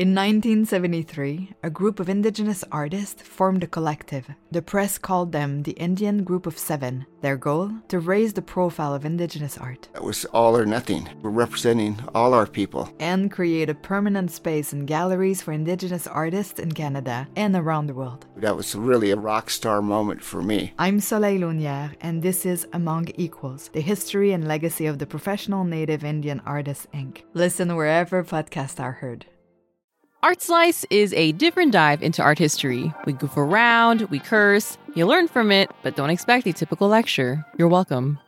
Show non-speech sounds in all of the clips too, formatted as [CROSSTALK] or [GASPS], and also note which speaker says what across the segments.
Speaker 1: In 1973, a group of indigenous artists formed a collective. The press called them the Indian Group of Seven. Their goal? To raise the profile of indigenous art.
Speaker 2: It was all or nothing. We're representing all our people.
Speaker 1: And create a permanent space in galleries for indigenous artists in Canada and around the world.
Speaker 2: That was really a rock star moment for me.
Speaker 1: I'm Soleil Launière, and this is Among Equals, the history and legacy of the Professional Native Indian Artists, Inc. Listen wherever podcasts are heard.
Speaker 3: Art Slice is a different dive into art history. We goof around, we curse, you learn from it, but don't expect a typical lecture. You're welcome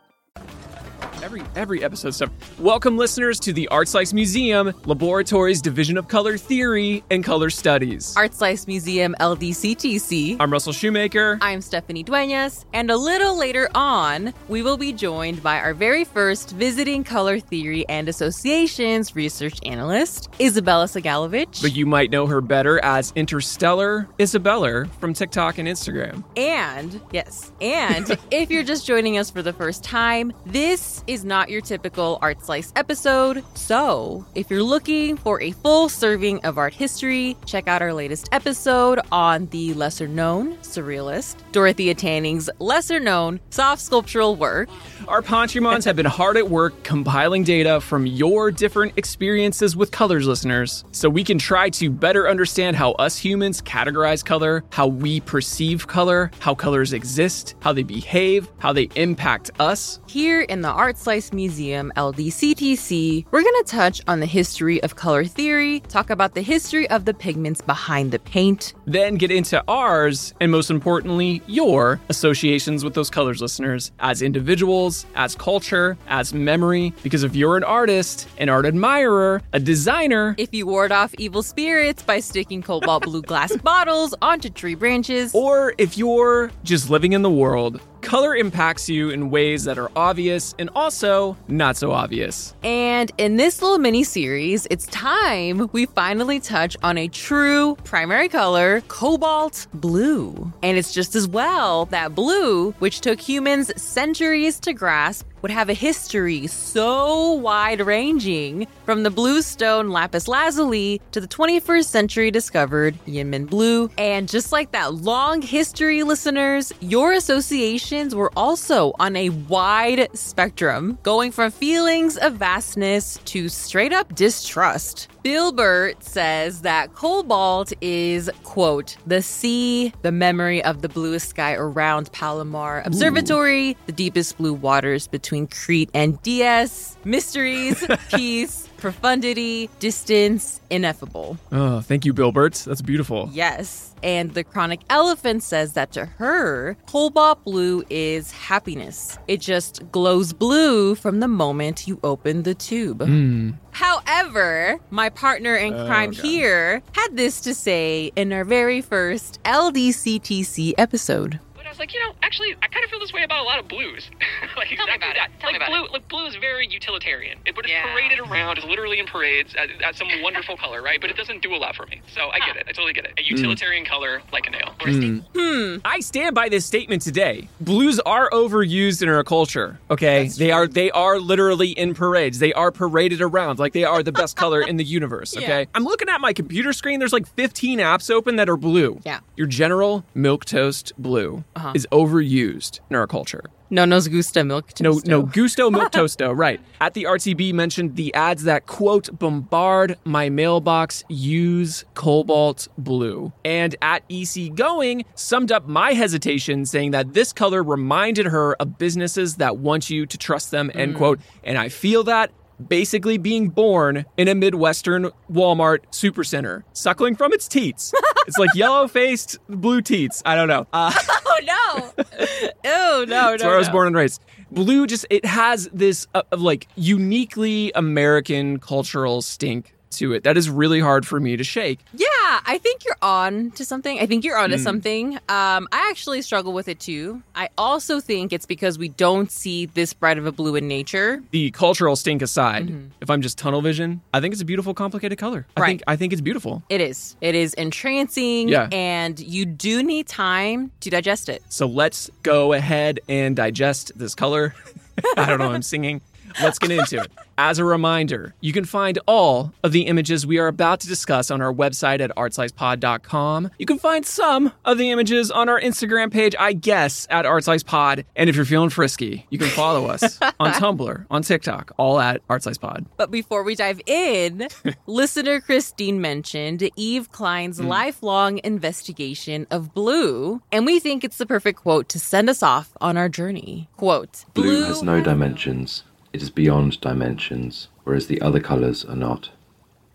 Speaker 4: every every episode stuff. Welcome listeners to the Art Slice Museum Laboratories Division of Color Theory and Color Studies.
Speaker 3: Art Slice Museum LDCTC.
Speaker 4: I'm Russell Shoemaker.
Speaker 3: I'm Stephanie Duenas, and a little later on, we will be joined by our very first visiting color theory and associations research analyst, Isabella Segalovich.
Speaker 4: But you might know her better as Interstellar Isabella from TikTok and Instagram.
Speaker 3: And yes, and [LAUGHS] if you're just joining us for the first time, this is is not your typical Art Slice episode. So, if you're looking for a full serving of art history, check out our latest episode on the lesser known surrealist, Dorothea Tanning's lesser known soft sculptural work.
Speaker 4: Our Ponchimons have been hard at work compiling data from your different experiences with colors, listeners, so we can try to better understand how us humans categorize color, how we perceive color, how colors exist, how they behave, how they impact us.
Speaker 3: Here in the Art Slice Museum, LDCTC, we're going to touch on the history of color theory, talk about the history of the pigments behind the paint,
Speaker 4: then get into ours, and most importantly, your associations with those colors, listeners, as individuals, as culture, as memory. Because if you're an artist, an art admirer, a designer,
Speaker 3: if you ward off evil spirits by sticking cobalt blue glass [LAUGHS] bottles onto tree branches,
Speaker 4: or if you're just living in the world, color impacts you in ways that are obvious and also not so obvious.
Speaker 3: And in this little mini series, it's time we finally touch on a true primary color, cobalt blue. And it's just as well that blue, which took humans centuries to grasp, would have a history so wide ranging from the blue stone lapis lazuli to the 21st century discovered Yinmin blue. And just like that long history, listeners, your associations were also on a wide spectrum, going from feelings of vastness to straight up distrust. Bill Burt says that cobalt is, quote, the sea, the memory of the bluest sky around Palomar Observatory, Ooh. the deepest blue waters between Crete and DS, mysteries, [LAUGHS] peace, profundity, distance, ineffable.
Speaker 4: Oh, thank you, Bill Burt. That's beautiful.
Speaker 3: Yes. And the chronic elephant says that to her, cobalt blue is happiness. It just glows blue from the moment you open the tube.
Speaker 4: Mm.
Speaker 3: However, my partner in oh, crime here had this to say in our very first LDCTC episode
Speaker 5: was like, you know, actually, I kind of feel this way about a lot of blues. [LAUGHS] like
Speaker 6: Tell exactly that.
Speaker 5: Tell like blue, like blue is very utilitarian. It, but it's yeah. paraded around, it's literally in parades as, as, some wonderful color, right? But it doesn't do a lot for me. So I get it. I totally get it. A utilitarian mm. color like a nail.
Speaker 4: Mm. Hmm. I stand by this statement today. Blues are overused in our culture. Okay, That's they true. are. They are literally in parades. They are paraded around like they are the best color in the universe. [LAUGHS] Okay, yeah. I'm looking at my computer screen. There's like 15 apps open that are blue.
Speaker 3: Yeah.
Speaker 4: Your general milk toast blue. Uh-huh uh-huh. is overused in our culture.
Speaker 3: No, nos gusta milk toasto.
Speaker 4: No, no gusto milk toasto. [LAUGHS] Right. At the RTB mentioned the ads that quote bombard my mailbox use cobalt blue, and at EC going summed up my hesitation, saying that this color reminded her of businesses that want you to trust them. End mm. quote. And I feel that basically being born in a Midwestern Walmart supercenter, suckling from its teats. [LAUGHS] it's like yellow faced blue teats. I don't know.
Speaker 3: Uh, [LAUGHS] oh, no. [LAUGHS] Oh, no.
Speaker 4: That's
Speaker 3: no,
Speaker 4: where
Speaker 3: no.
Speaker 4: I was born and raised. Blue just, it has this uh, like uniquely American cultural stink to it. That is really hard for me to shake.
Speaker 3: Yeah, I think you're on to something. I think you're on to mm. something. Um, I actually struggle with it too. I also think it's because we don't see this bright of a blue in nature.
Speaker 4: The cultural stink aside, mm-hmm. if I'm just tunnel vision, I think it's a beautiful, complicated color. I
Speaker 3: right.
Speaker 4: think I think it's beautiful.
Speaker 3: It is. It is entrancing.
Speaker 4: Yeah.
Speaker 3: And you do need time to digest it.
Speaker 4: So let's go ahead and digest this color. [LAUGHS] I don't know. I'm singing. Let's get into it. As a reminder, you can find all of the images we are about to discuss on our website at artslicepod.com. You can find some of the images on our Instagram page, I guess, at artslicepod. And if you're feeling frisky, you can follow us on [LAUGHS] Tumblr, on TikTok, all at artslicepod.
Speaker 3: But before we dive in, [LAUGHS] listener Christine mentioned Yves Klein's hmm. lifelong investigation of blue, and we think it's the perfect quote to send us off on our journey. Quote
Speaker 6: Blue has no dimensions. It is beyond dimensions, whereas the other colours are not.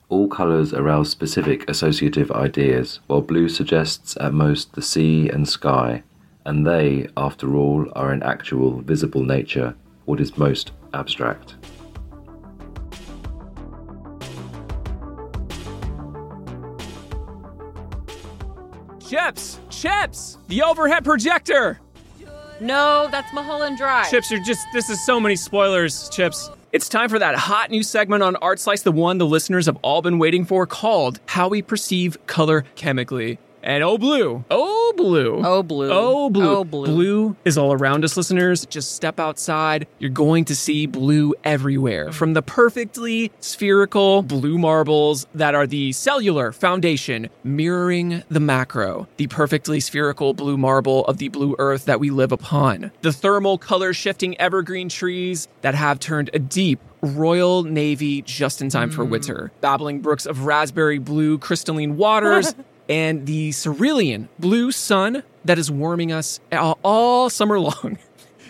Speaker 6: All colours arouse specific associative ideas, while blue suggests at most the sea and sky, and they, after all, are in actual, visible nature what is most abstract.
Speaker 4: Chips! Chips! The overhead projector!
Speaker 3: No, that's Mulholland Drive.
Speaker 4: Chips, you're just, this is so many spoilers, Chips. It's time for that hot new segment on Art Slice, the one the listeners have all been waiting for, called How We Perceive Color Chemically. And oh, blue. Oh, blue.
Speaker 3: Oh, blue.
Speaker 4: Oh, blue.
Speaker 3: Oh, blue.
Speaker 4: Blue is all around us, listeners. Just step outside. You're going to see blue everywhere. From the perfectly spherical blue marbles that are the cellular foundation mirroring the macro, the perfectly spherical blue marble of the blue earth that we live upon, the thermal color shifting evergreen trees that have turned a deep Royal Navy just in time for mm. winter, babbling brooks of raspberry blue crystalline waters, [LAUGHS] and the cerulean blue sun that is warming us all, summer [LAUGHS] long.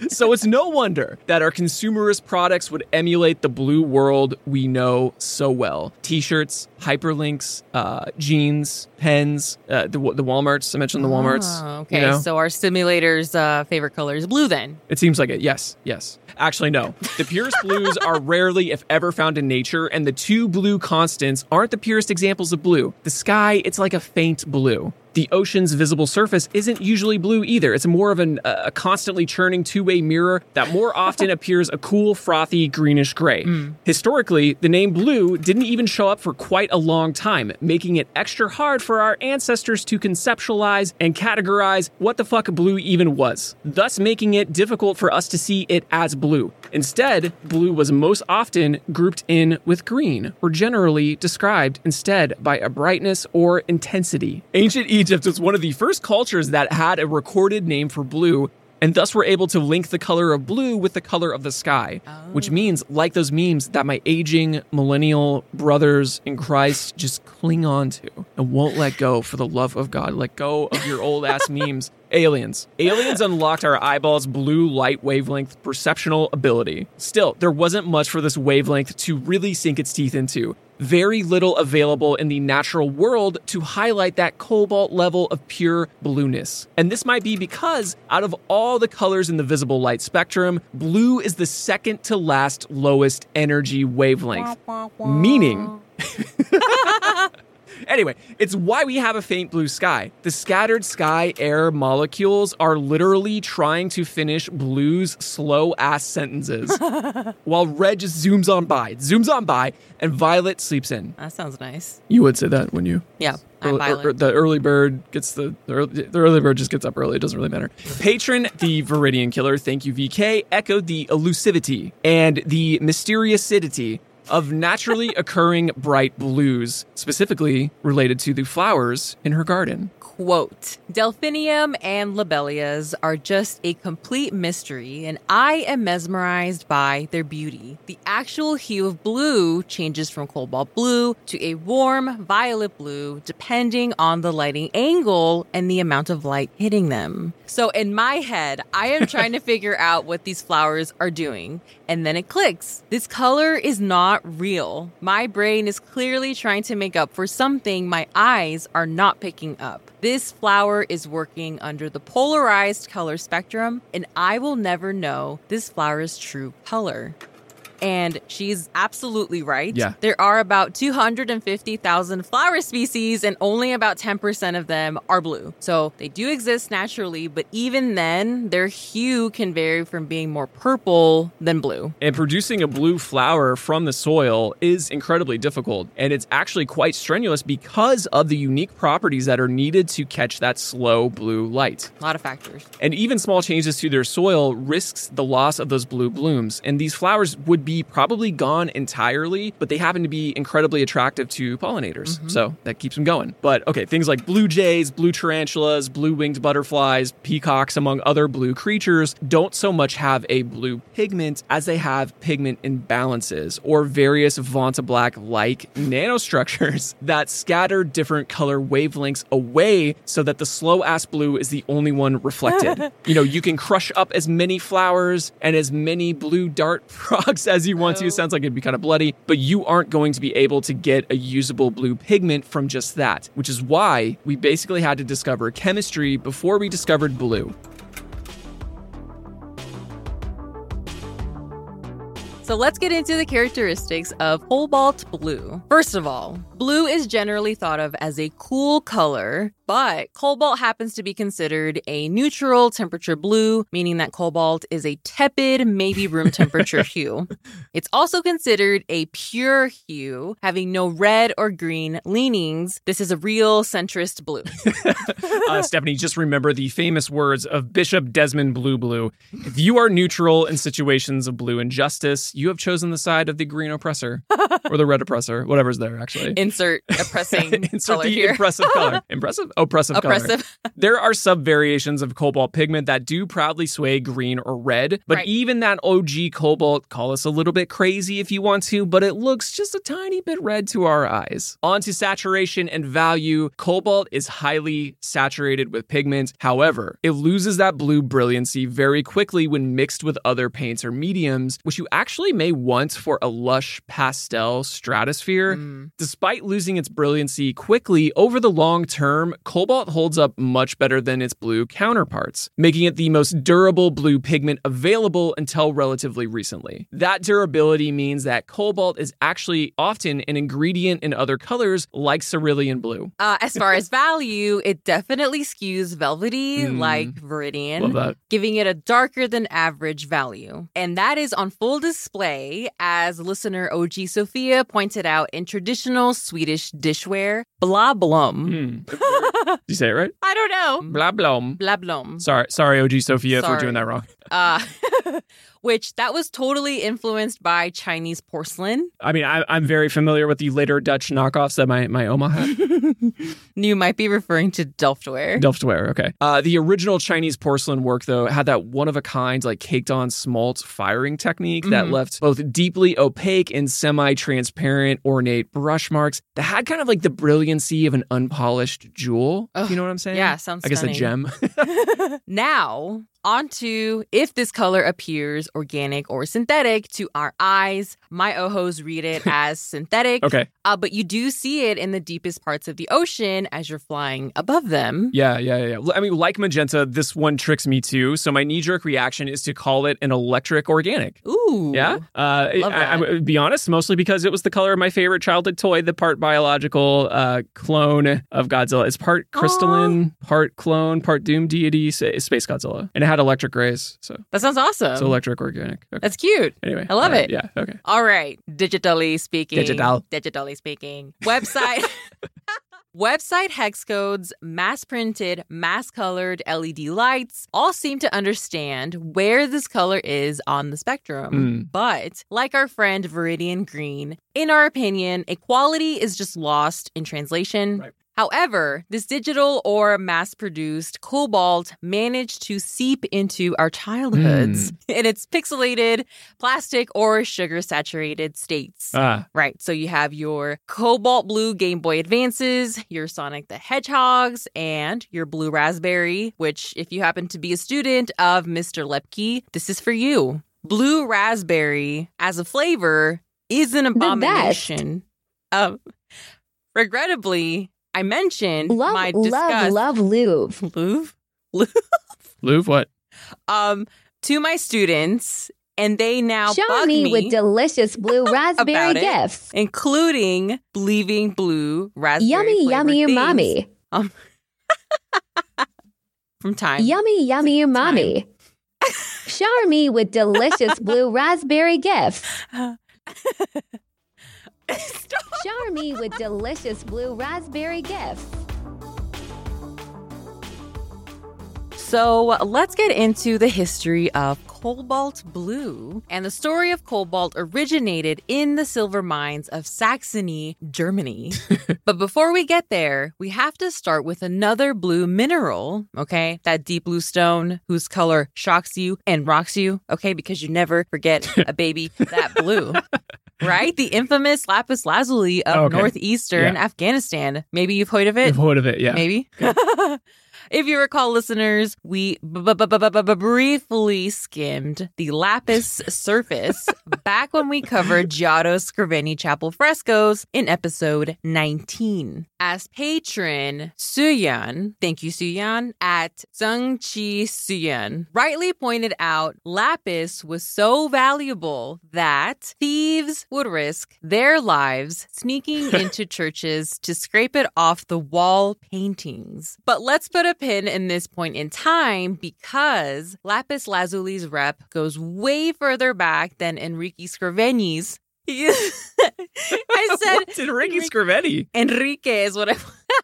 Speaker 4: so it's no wonder that our consumerist products would emulate the blue world we know so well. T-shirts, hyperlinks, uh, jeans, pens, uh, the, the WalMarts. I mentioned the WalMarts.
Speaker 3: Oh, okay,
Speaker 4: you know?
Speaker 3: so our simulator's uh, favorite color is blue then.
Speaker 4: It seems like it. Yes, yes. Actually, no. The purest blues [LAUGHS] are rarely, if ever, found in nature, and the two blue constants aren't the purest examples of blue. The sky, it's like a faint blue. The ocean's visible surface isn't usually blue either. It's more of an, uh, a constantly churning two way mirror that more often [LAUGHS] appears a cool, frothy, greenish gray. Historically, the name blue didn't even show up for quite a long time, making it extra hard for our ancestors to conceptualize and categorize what the fuck blue even was, thus making it difficult for us to see it as blue. Instead, blue was most often grouped in with green, or generally described instead by a brightness or intensity. Ancient Egypt was one of the first cultures that had a recorded name for blue, and thus were able to link the color of blue with the color of the sky, which oh. means, like those memes, that my aging millennial brothers in Christ [LAUGHS] just cling on to and won't let go for the love of God. Let go of your old ass [LAUGHS] memes. Aliens. Aliens unlocked our eyeballs' blue light wavelength perceptional ability. Still, there wasn't much for this wavelength to really sink its teeth into. Very little available in the natural world to highlight that cobalt level of pure blueness. And this might be because, out of all the colors in the visible light spectrum, blue is the second to last lowest energy wavelength. Meaning, [LAUGHS] Anyway, it's why we have a faint blue sky. The scattered sky air molecules are literally trying to finish blue's slow ass sentences [LAUGHS] while red just zooms on by, zooms on by, and violet sleeps in.
Speaker 3: That sounds nice.
Speaker 4: You would say that, wouldn't you?
Speaker 3: Yeah,
Speaker 4: Early- er- the early bird gets the the early, the early bird just gets up early. It doesn't really matter. Patron, the Viridian Killer, thank you VK, echoed the elusivity and the mysteriousity of naturally occurring bright blues, specifically related to the flowers in her garden.
Speaker 3: Quote Delphinium and lobelias are just a complete mystery, and I am mesmerized by their beauty. The actual hue of blue changes from cobalt blue to a warm violet blue, depending on the lighting angle and the amount of light hitting them. So, in my head, I am trying to [LAUGHS] figure out what these flowers are doing, and then it clicks. This color is not real. My brain is clearly trying to make up for something my eyes are not picking up. This flower is working under the polarized color spectrum, and I will never know this flower's true color. And she's absolutely right.
Speaker 4: Yeah.
Speaker 3: There are about 250,000 flower species, and only about 10% of them are blue. So they do exist naturally, but even then, their hue can vary from being more purple than blue.
Speaker 4: And producing a blue flower from the soil is incredibly difficult. And it's actually quite strenuous because of the unique properties that are needed to catch that slow blue light.
Speaker 3: A lot of factors.
Speaker 4: And even small changes to their soil risks the loss of those blue blooms. And these flowers would be probably gone entirely, but they happen to be incredibly attractive to pollinators. Mm-hmm. So that keeps them going. But okay, things like blue jays, blue tarantulas, blue winged butterflies, peacocks, among other blue creatures, don't so much have a blue pigment as they have pigment imbalances or various Vanta Black like nanostructures [LAUGHS] that scatter different color wavelengths away so that the slow ass blue is the only one reflected. [LAUGHS] you know, you can crush up as many flowers and as many blue dart [LAUGHS] frogs as you want to. It sounds like it'd be kind of bloody, but you aren't going to be able to get a usable blue pigment from just that, which is why we basically had to discover chemistry before we discovered blue.
Speaker 3: So let's get into the characteristics of cobalt blue. First of all, blue is generally thought of as a cool color, but cobalt happens to be considered a neutral temperature blue, meaning that cobalt is a tepid, maybe room temperature [LAUGHS] hue. It's also considered a pure hue, having no red or green leanings. This is a real centrist blue. [LAUGHS]
Speaker 4: uh, Stephanie, just remember the famous words of Bishop Desmond Blue Blue. If you are neutral in situations of blue injustice, you have chosen the side of the green oppressor or the red oppressor, whatever's there, actually.
Speaker 3: Insert oppressing [LAUGHS]
Speaker 4: Insert
Speaker 3: color
Speaker 4: the
Speaker 3: here.
Speaker 4: impressive color. Impressive? Oppressive, color. [LAUGHS] There are sub variations of cobalt pigment that do proudly sway green or red, but
Speaker 3: Right.
Speaker 4: even that OG cobalt, call us a little bit crazy if you want to, but it looks just a tiny bit red to our eyes. On to saturation and value. Cobalt is highly saturated with pigment. However, it loses that blue brilliancy very quickly when mixed with other paints or mediums, which you actually may want for a lush pastel stratosphere.
Speaker 3: Mm.
Speaker 4: Despite losing its brilliancy quickly, over the long term, cobalt holds up much better than its blue counterparts, making it the most durable blue pigment available until relatively recently. That durability means that cobalt is actually often an ingredient in other colors like cerulean blue.
Speaker 3: Uh, as far as value, it definitely skews velvety
Speaker 4: Mm.
Speaker 3: like Viridian, giving it a darker than average value. And that is on full display, as listener OG Sophia pointed out in traditional Swedish dishware, blablum.
Speaker 4: Hmm. [LAUGHS] Did you say it right?
Speaker 3: I don't know.
Speaker 4: Blah blom.
Speaker 3: Blablum.
Speaker 4: Sorry, sorry, OG Sophia, if we're
Speaker 3: Sorry.
Speaker 4: doing that wrong.
Speaker 3: Uh, [LAUGHS] [LAUGHS] which that was totally influenced by Chinese porcelain.
Speaker 4: I mean, I, I'm very familiar with the later Dutch knockoffs that my, my Oma had. [LAUGHS]
Speaker 3: You might be referring to Delftware.
Speaker 4: Delftware, okay. Uh, the original Chinese porcelain work, though, had that one of a kind, like caked on smalt firing technique that
Speaker 3: Mhm.
Speaker 4: left both deeply opaque and semi transparent ornate brush marks that had kind of like the brilliancy of an unpolished jewel. You know what I'm saying?
Speaker 3: yeah, sounds
Speaker 4: I guess a gem. [LAUGHS]
Speaker 3: now, on to if this color appears organic or synthetic to our eyes. My ojos read it [LAUGHS] as synthetic,
Speaker 4: okay.
Speaker 3: uh, but you do see it in the deepest parts of the ocean as you're flying above them.
Speaker 4: Yeah, yeah, yeah. I mean, like magenta, this one tricks me too. So my knee jerk reaction is to call it an electric organic.
Speaker 3: Ooh.
Speaker 4: Yeah. Uh,
Speaker 3: Love
Speaker 4: I,
Speaker 3: that.
Speaker 4: I, be honest, mostly because it was the color of my favorite childhood toy, the part biological uh, clone of Godzilla. It's part crystalline, part clone, part doom deity, Space Godzilla. And had electric rays. So,
Speaker 3: That sounds awesome.
Speaker 4: so electric organic. Okay.
Speaker 3: That's cute.
Speaker 4: Anyway.
Speaker 3: I love
Speaker 4: all right,
Speaker 3: it.
Speaker 4: Yeah. Okay.
Speaker 3: All right, digitally speaking.
Speaker 4: Digital.
Speaker 3: Digitally speaking. Website. [LAUGHS] Website hex codes, mass printed, mass colored LED lights all seem to understand where this color is on the spectrum.
Speaker 4: Mm.
Speaker 3: But, like our friend Viridian Green, in our opinion, equality is just lost in translation.
Speaker 4: Right.
Speaker 3: However, this digital or mass produced cobalt managed to seep into our childhoods [LAUGHS] in its pixelated, plastic, or sugar saturated states.
Speaker 4: Ah.
Speaker 3: Right. So you have your cobalt blue Game Boy Advances, your Sonic the Hedgehogs, and your blue raspberry, which, if you happen to be a student of Mr. Lepke, this is for you. Blue raspberry as a flavor is an abomination. Um, regrettably, I mentioned
Speaker 7: Love,
Speaker 3: my
Speaker 7: love,
Speaker 3: disgust.
Speaker 7: love Louvre. [LAUGHS]
Speaker 3: Louvre?
Speaker 4: Louvre, what?
Speaker 3: Um, to my students, and they now
Speaker 7: Show
Speaker 3: bug
Speaker 7: me,
Speaker 3: me,
Speaker 7: with delicious blue [LAUGHS] raspberry
Speaker 3: About it.
Speaker 7: gifts.
Speaker 3: including leaving blue raspberry
Speaker 7: Yummy, yummy,
Speaker 3: things
Speaker 7: mommy. [LAUGHS]
Speaker 3: from time.
Speaker 7: Yummy, yummy,
Speaker 3: Time.
Speaker 7: mommy. Shower me with delicious blue raspberry gifts. [LAUGHS]
Speaker 3: Stop.
Speaker 7: Shower me with delicious blue raspberry gifts.
Speaker 3: So let's get into the history of cobalt blue. And the story of cobalt originated in the silver mines of Saxony, Germany. [LAUGHS] but before we get there, we have to start with another blue mineral, okay? That deep blue stone whose color shocks you and rocks you, okay? Because you never forget [LAUGHS] a baby that blue. Right? The infamous lapis lazuli of
Speaker 4: Okay.
Speaker 3: northeastern
Speaker 4: Yeah.
Speaker 3: Afghanistan. Maybe you've heard of it.
Speaker 4: I've heard of it, yeah.
Speaker 3: Maybe. [LAUGHS] if you recall, listeners, we b- b- b- briefly skimmed the lapis surface [LAUGHS] back when we covered Giotto Scrovegni chapel frescoes in episode 19. As patron, Suyan, thank you, Suyan, at Zhengqi Suyan, rightly pointed out lapis was so valuable that thieves would risk their lives sneaking [LAUGHS] into churches to scrape it off the wall paintings. But let's put a pin in this point in time because lapis lazuli's rep goes way further back than Enrique Scrovegni's. [LAUGHS] I [LAUGHS] said
Speaker 4: What's Enrique Scrivetti?
Speaker 3: Enrique is what I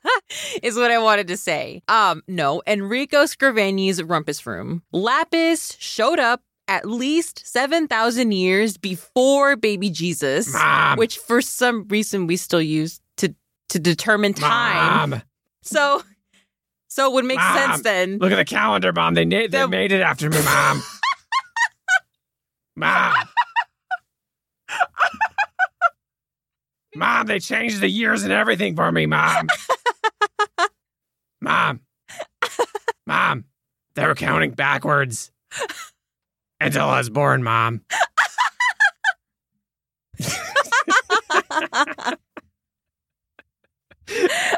Speaker 3: [LAUGHS] is what I wanted to say. Um, no, Enrico Scrovegni's rumpus room. Lapis showed up at least 7,000 years before baby Jesus,
Speaker 4: Mom.
Speaker 3: which for some reason we still use to to determine time.
Speaker 4: Mom,
Speaker 3: So so it would make
Speaker 4: Mom.
Speaker 3: sense then.
Speaker 4: look at the calendar, Mom. They, na- they
Speaker 3: The-
Speaker 4: made it after me, Mom. [LAUGHS] Mom. Mom, they changed the years and everything for me, Mom. Mom. Mom. They were counting backwards until I was born, Mom. [LAUGHS]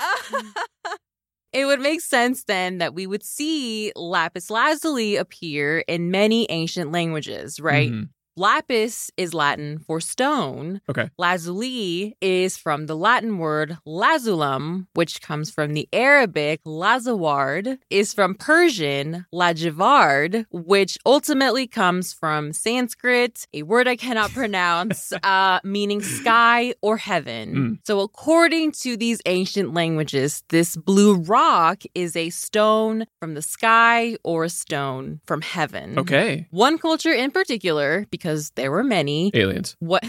Speaker 4: [LAUGHS]
Speaker 3: it would make sense then that we would see lapis lazuli appear in many ancient languages, right?
Speaker 4: Mhm.
Speaker 3: Lapis is Latin for stone.
Speaker 4: Okay.
Speaker 3: Lazuli is from the Latin word lazulum, which comes from the Arabic lazaward, is from Persian lajivard, which ultimately comes from Sanskrit, a word I cannot [LAUGHS] pronounce, uh, meaning sky or heaven.
Speaker 4: Mm.
Speaker 3: So, according to these ancient languages, this blue rock is a stone from the sky or a stone from heaven.
Speaker 4: Okay.
Speaker 3: One culture in particular, because there were many.
Speaker 4: Aliens.
Speaker 3: What?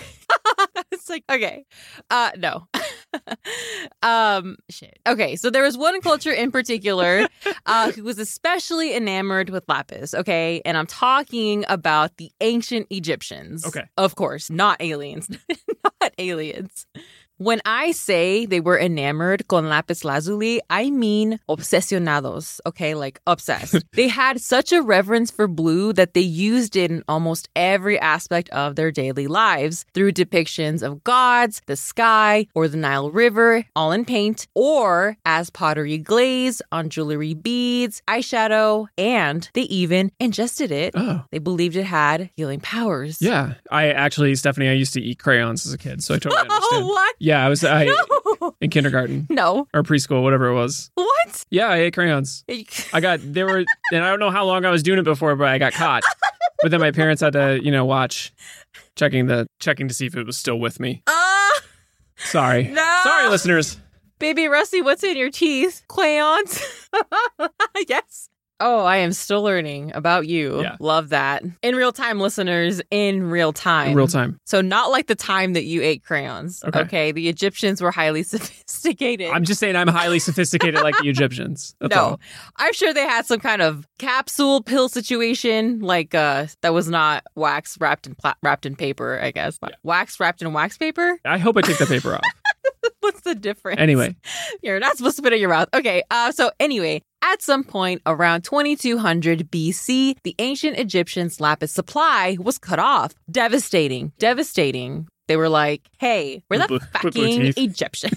Speaker 3: [LAUGHS] it's like okay, uh, no. [LAUGHS] um, shit. Okay, so there was one culture in particular [LAUGHS] uh, who was especially enamored with lapis. Okay, and I'm talking about the ancient Egyptians.
Speaker 4: Okay.
Speaker 3: of course, not aliens, not aliens. When I say they were enamored con lapis lazuli, I mean obsesionados, okay? Like obsessed. [LAUGHS] they had such a reverence for blue that they used it in almost every aspect of their daily lives through depictions of gods, the sky, or the Nile River, all in paint, or as pottery glaze on jewelry beads, eyeshadow, and they even ingested it.
Speaker 4: Oh.
Speaker 3: They believed it had healing powers.
Speaker 4: Yeah. I actually, Stephanie, I used to eat crayons as a kid, so I totally understand. [LAUGHS]
Speaker 3: Oh, what?
Speaker 4: Yeah, I was I,
Speaker 3: No.
Speaker 4: in kindergarten
Speaker 3: No.
Speaker 4: or preschool, whatever it was.
Speaker 3: What?
Speaker 4: Yeah, I ate crayons. I got they were, and I don't know how long I was doing it before, but I got caught. [LAUGHS] But then my parents had to, you know, watch, checking the checking to see if it was still with me.
Speaker 3: Ah,
Speaker 4: Sorry,
Speaker 3: No.
Speaker 4: sorry, listeners.
Speaker 3: baby Rusty, what's in your teeth? Crayons. [LAUGHS] yes. Oh, I am still learning about you.
Speaker 4: Yeah.
Speaker 3: Love that. In real time, listeners, in real time.
Speaker 4: In real time.
Speaker 3: So, not like the time that you ate crayons.
Speaker 4: Okay.
Speaker 3: The Egyptians were highly [LAUGHS] sophisticated.
Speaker 4: I'm just saying I'm highly sophisticated like the Egyptians. [LAUGHS] That's
Speaker 3: no,
Speaker 4: all.
Speaker 3: I'm sure they had some kind of capsule pill situation, like uh, that was not wax wrapped in pla- wrapped in paper. I guess wax wrapped in wax paper.
Speaker 4: I hope I take the paper off. [LAUGHS]
Speaker 3: What's the difference?
Speaker 4: Anyway,
Speaker 3: You're not supposed to put it in your mouth. Okay. Uh, so anyway, at some point around 2200 BC, the ancient Egyptians' lapis supply was cut off. Devastating. Devastating. They were like, "Hey, we're the fucking. Egyptians.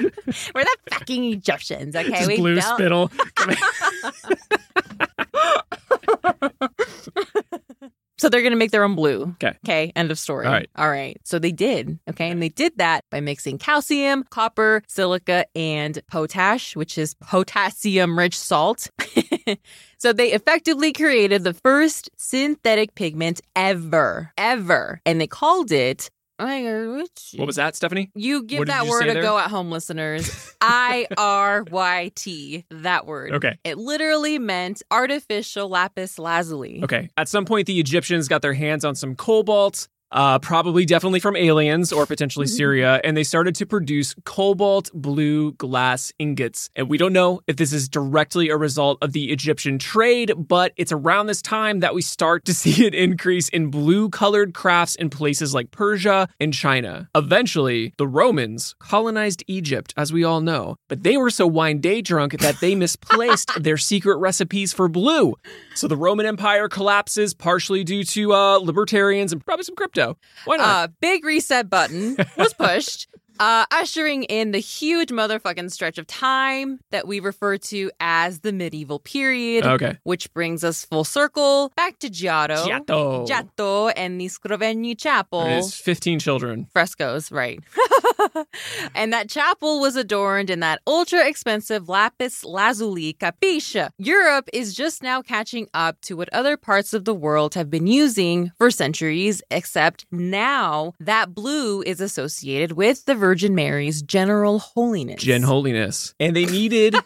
Speaker 3: [LAUGHS] we're the fucking Egyptians." Okay,
Speaker 4: just
Speaker 3: we
Speaker 4: blue
Speaker 3: don't-
Speaker 4: spittle. [LAUGHS] [LAUGHS]
Speaker 3: So they're going to make their own blue.
Speaker 4: Okay.
Speaker 3: Okay. End of story.
Speaker 4: All right.
Speaker 3: All right. So they did. Okay. And they did that by mixing calcium, copper, silica, and potash, which is potassium rich salt. [LAUGHS] so they effectively created the first synthetic pigment ever, ever. And they called it
Speaker 4: What was that, Stephanie?
Speaker 3: You give that
Speaker 4: you
Speaker 3: word a
Speaker 4: there?
Speaker 3: go at home, listeners. [LAUGHS] I R Y T. That word.
Speaker 4: Okay.
Speaker 3: It literally meant artificial lapis lazuli.
Speaker 4: Okay. At some point, the Egyptians got their hands on some cobalt, uh, probably definitely from aliens or potentially Syria, and they started to produce cobalt blue glass ingots. And we don't know if this is directly a result of the Egyptian trade, but it's around this time that we start to [LAUGHS] see an increase in blue colored crafts in places like Persia and China. Eventually, the Romans colonized Egypt, as we all know, but they were so wine day drunk that they misplaced [LAUGHS] their secret recipes for blue. So the Roman Empire collapses partially due to uh, libertarians and probably some crypto. Why not?
Speaker 3: Uh, big reset button was pushed, [LAUGHS] uh, ushering in the huge motherfucking stretch of time that we refer to as the medieval period.
Speaker 4: okay.
Speaker 3: Which brings us full circle back to Giotto.
Speaker 4: Giotto.
Speaker 3: Giotto and the Scrovegni Chapel.
Speaker 4: His 15 children.
Speaker 3: frescoes, right. [LAUGHS] and that chapel was adorned in that ultra expensive lapis lazuli capisce. Europe is just now catching up to what other parts of the world have been using for centuries, except now that blue is associated with the Virgin Mary's general holiness.
Speaker 4: Gen holiness. And they needed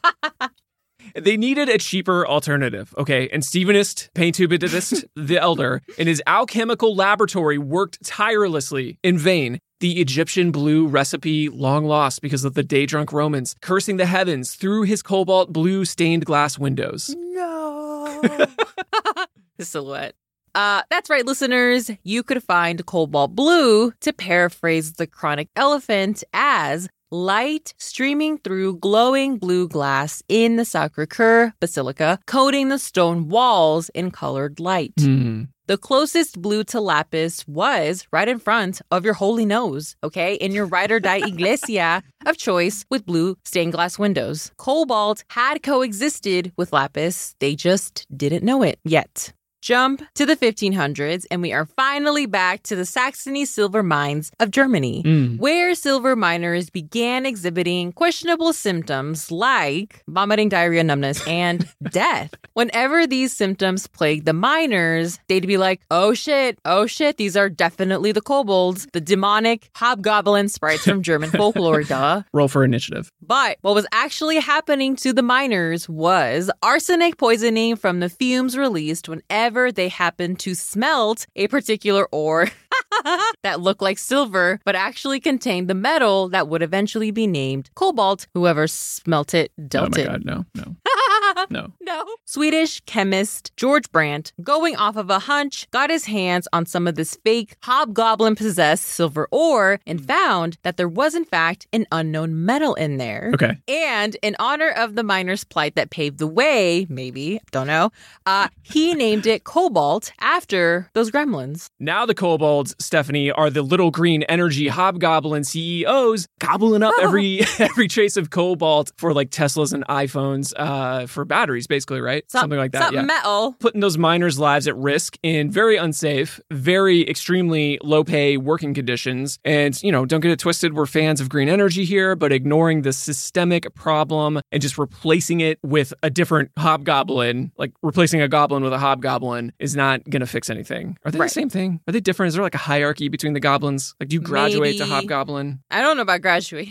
Speaker 4: [LAUGHS] they needed a cheaper alternative. Okay. And Stephenist Paintubidist the Elder in his alchemical laboratory worked tirelessly in vain. The Egyptian blue recipe long lost because of the day drunk Romans cursing the heavens through his cobalt blue stained glass windows.
Speaker 3: No. [LAUGHS] the silhouette. Uh, that's right, listeners. You could find cobalt blue, to paraphrase the chronic elephant, as light streaming through glowing blue glass in the Sacre Coeur Basilica, coating the stone walls in colored light.
Speaker 4: Hmm.
Speaker 3: The closest blue to lapis was right in front of your holy nose, okay? In your ride or die [LAUGHS] iglesia of choice with blue stained glass windows. Cobalt had coexisted with lapis, they just didn't know it yet. Jump to the 1500s, and we are finally back to the Saxony silver mines of Germany,
Speaker 4: Mm.
Speaker 3: where silver miners began exhibiting questionable symptoms like vomiting, diarrhea, numbness, and [LAUGHS] death. Whenever these symptoms plagued the miners, they'd be like, oh shit, oh shit, these are definitely the kobolds, the demonic hobgoblin sprites from German [LAUGHS] folklore, duh.
Speaker 4: Roll for initiative.
Speaker 3: But what was actually happening to the miners was arsenic poisoning from the fumes released whenever they happened to smelt a particular ore [LAUGHS] that looked like silver, but actually contained the metal that would eventually be named cobalt. Whoever smelt it dealt
Speaker 4: oh my
Speaker 3: it.
Speaker 4: god, no, no. [LAUGHS] No. [LAUGHS]
Speaker 3: No. Swedish chemist George Brandt, going off of a hunch, got his hands on some of this fake hobgoblin possessed silver ore and found that there was, in fact, an unknown metal in there.
Speaker 4: Okay.
Speaker 3: And in honor of the miner's plight that paved the way, maybe, don't know, uh, he [LAUGHS] named it cobalt after those gremlins.
Speaker 4: Now the kobolds, Stephanie, are the little green energy hobgoblin CEOs gobbling up [LAUGHS] every every trace of cobalt for like Teslas and iPhones uh, for batteries, basically, right?
Speaker 3: Some-
Speaker 4: Something like that.
Speaker 3: Something
Speaker 4: Yeah.
Speaker 3: metal.
Speaker 4: Putting those miners' lives at risk in very unsafe, very extremely low pay working conditions. And, you know, don't get it twisted, we're fans of green energy here, but ignoring the systemic problem and just replacing it with a different hobgoblin, like replacing a goblin with a hobgoblin, is not going to fix anything. Are they
Speaker 3: Right.
Speaker 4: the same thing? Are they different? Is there like a hierarchy between the goblins? Like, do you graduate to hobgoblin?
Speaker 3: I don't know about graduate.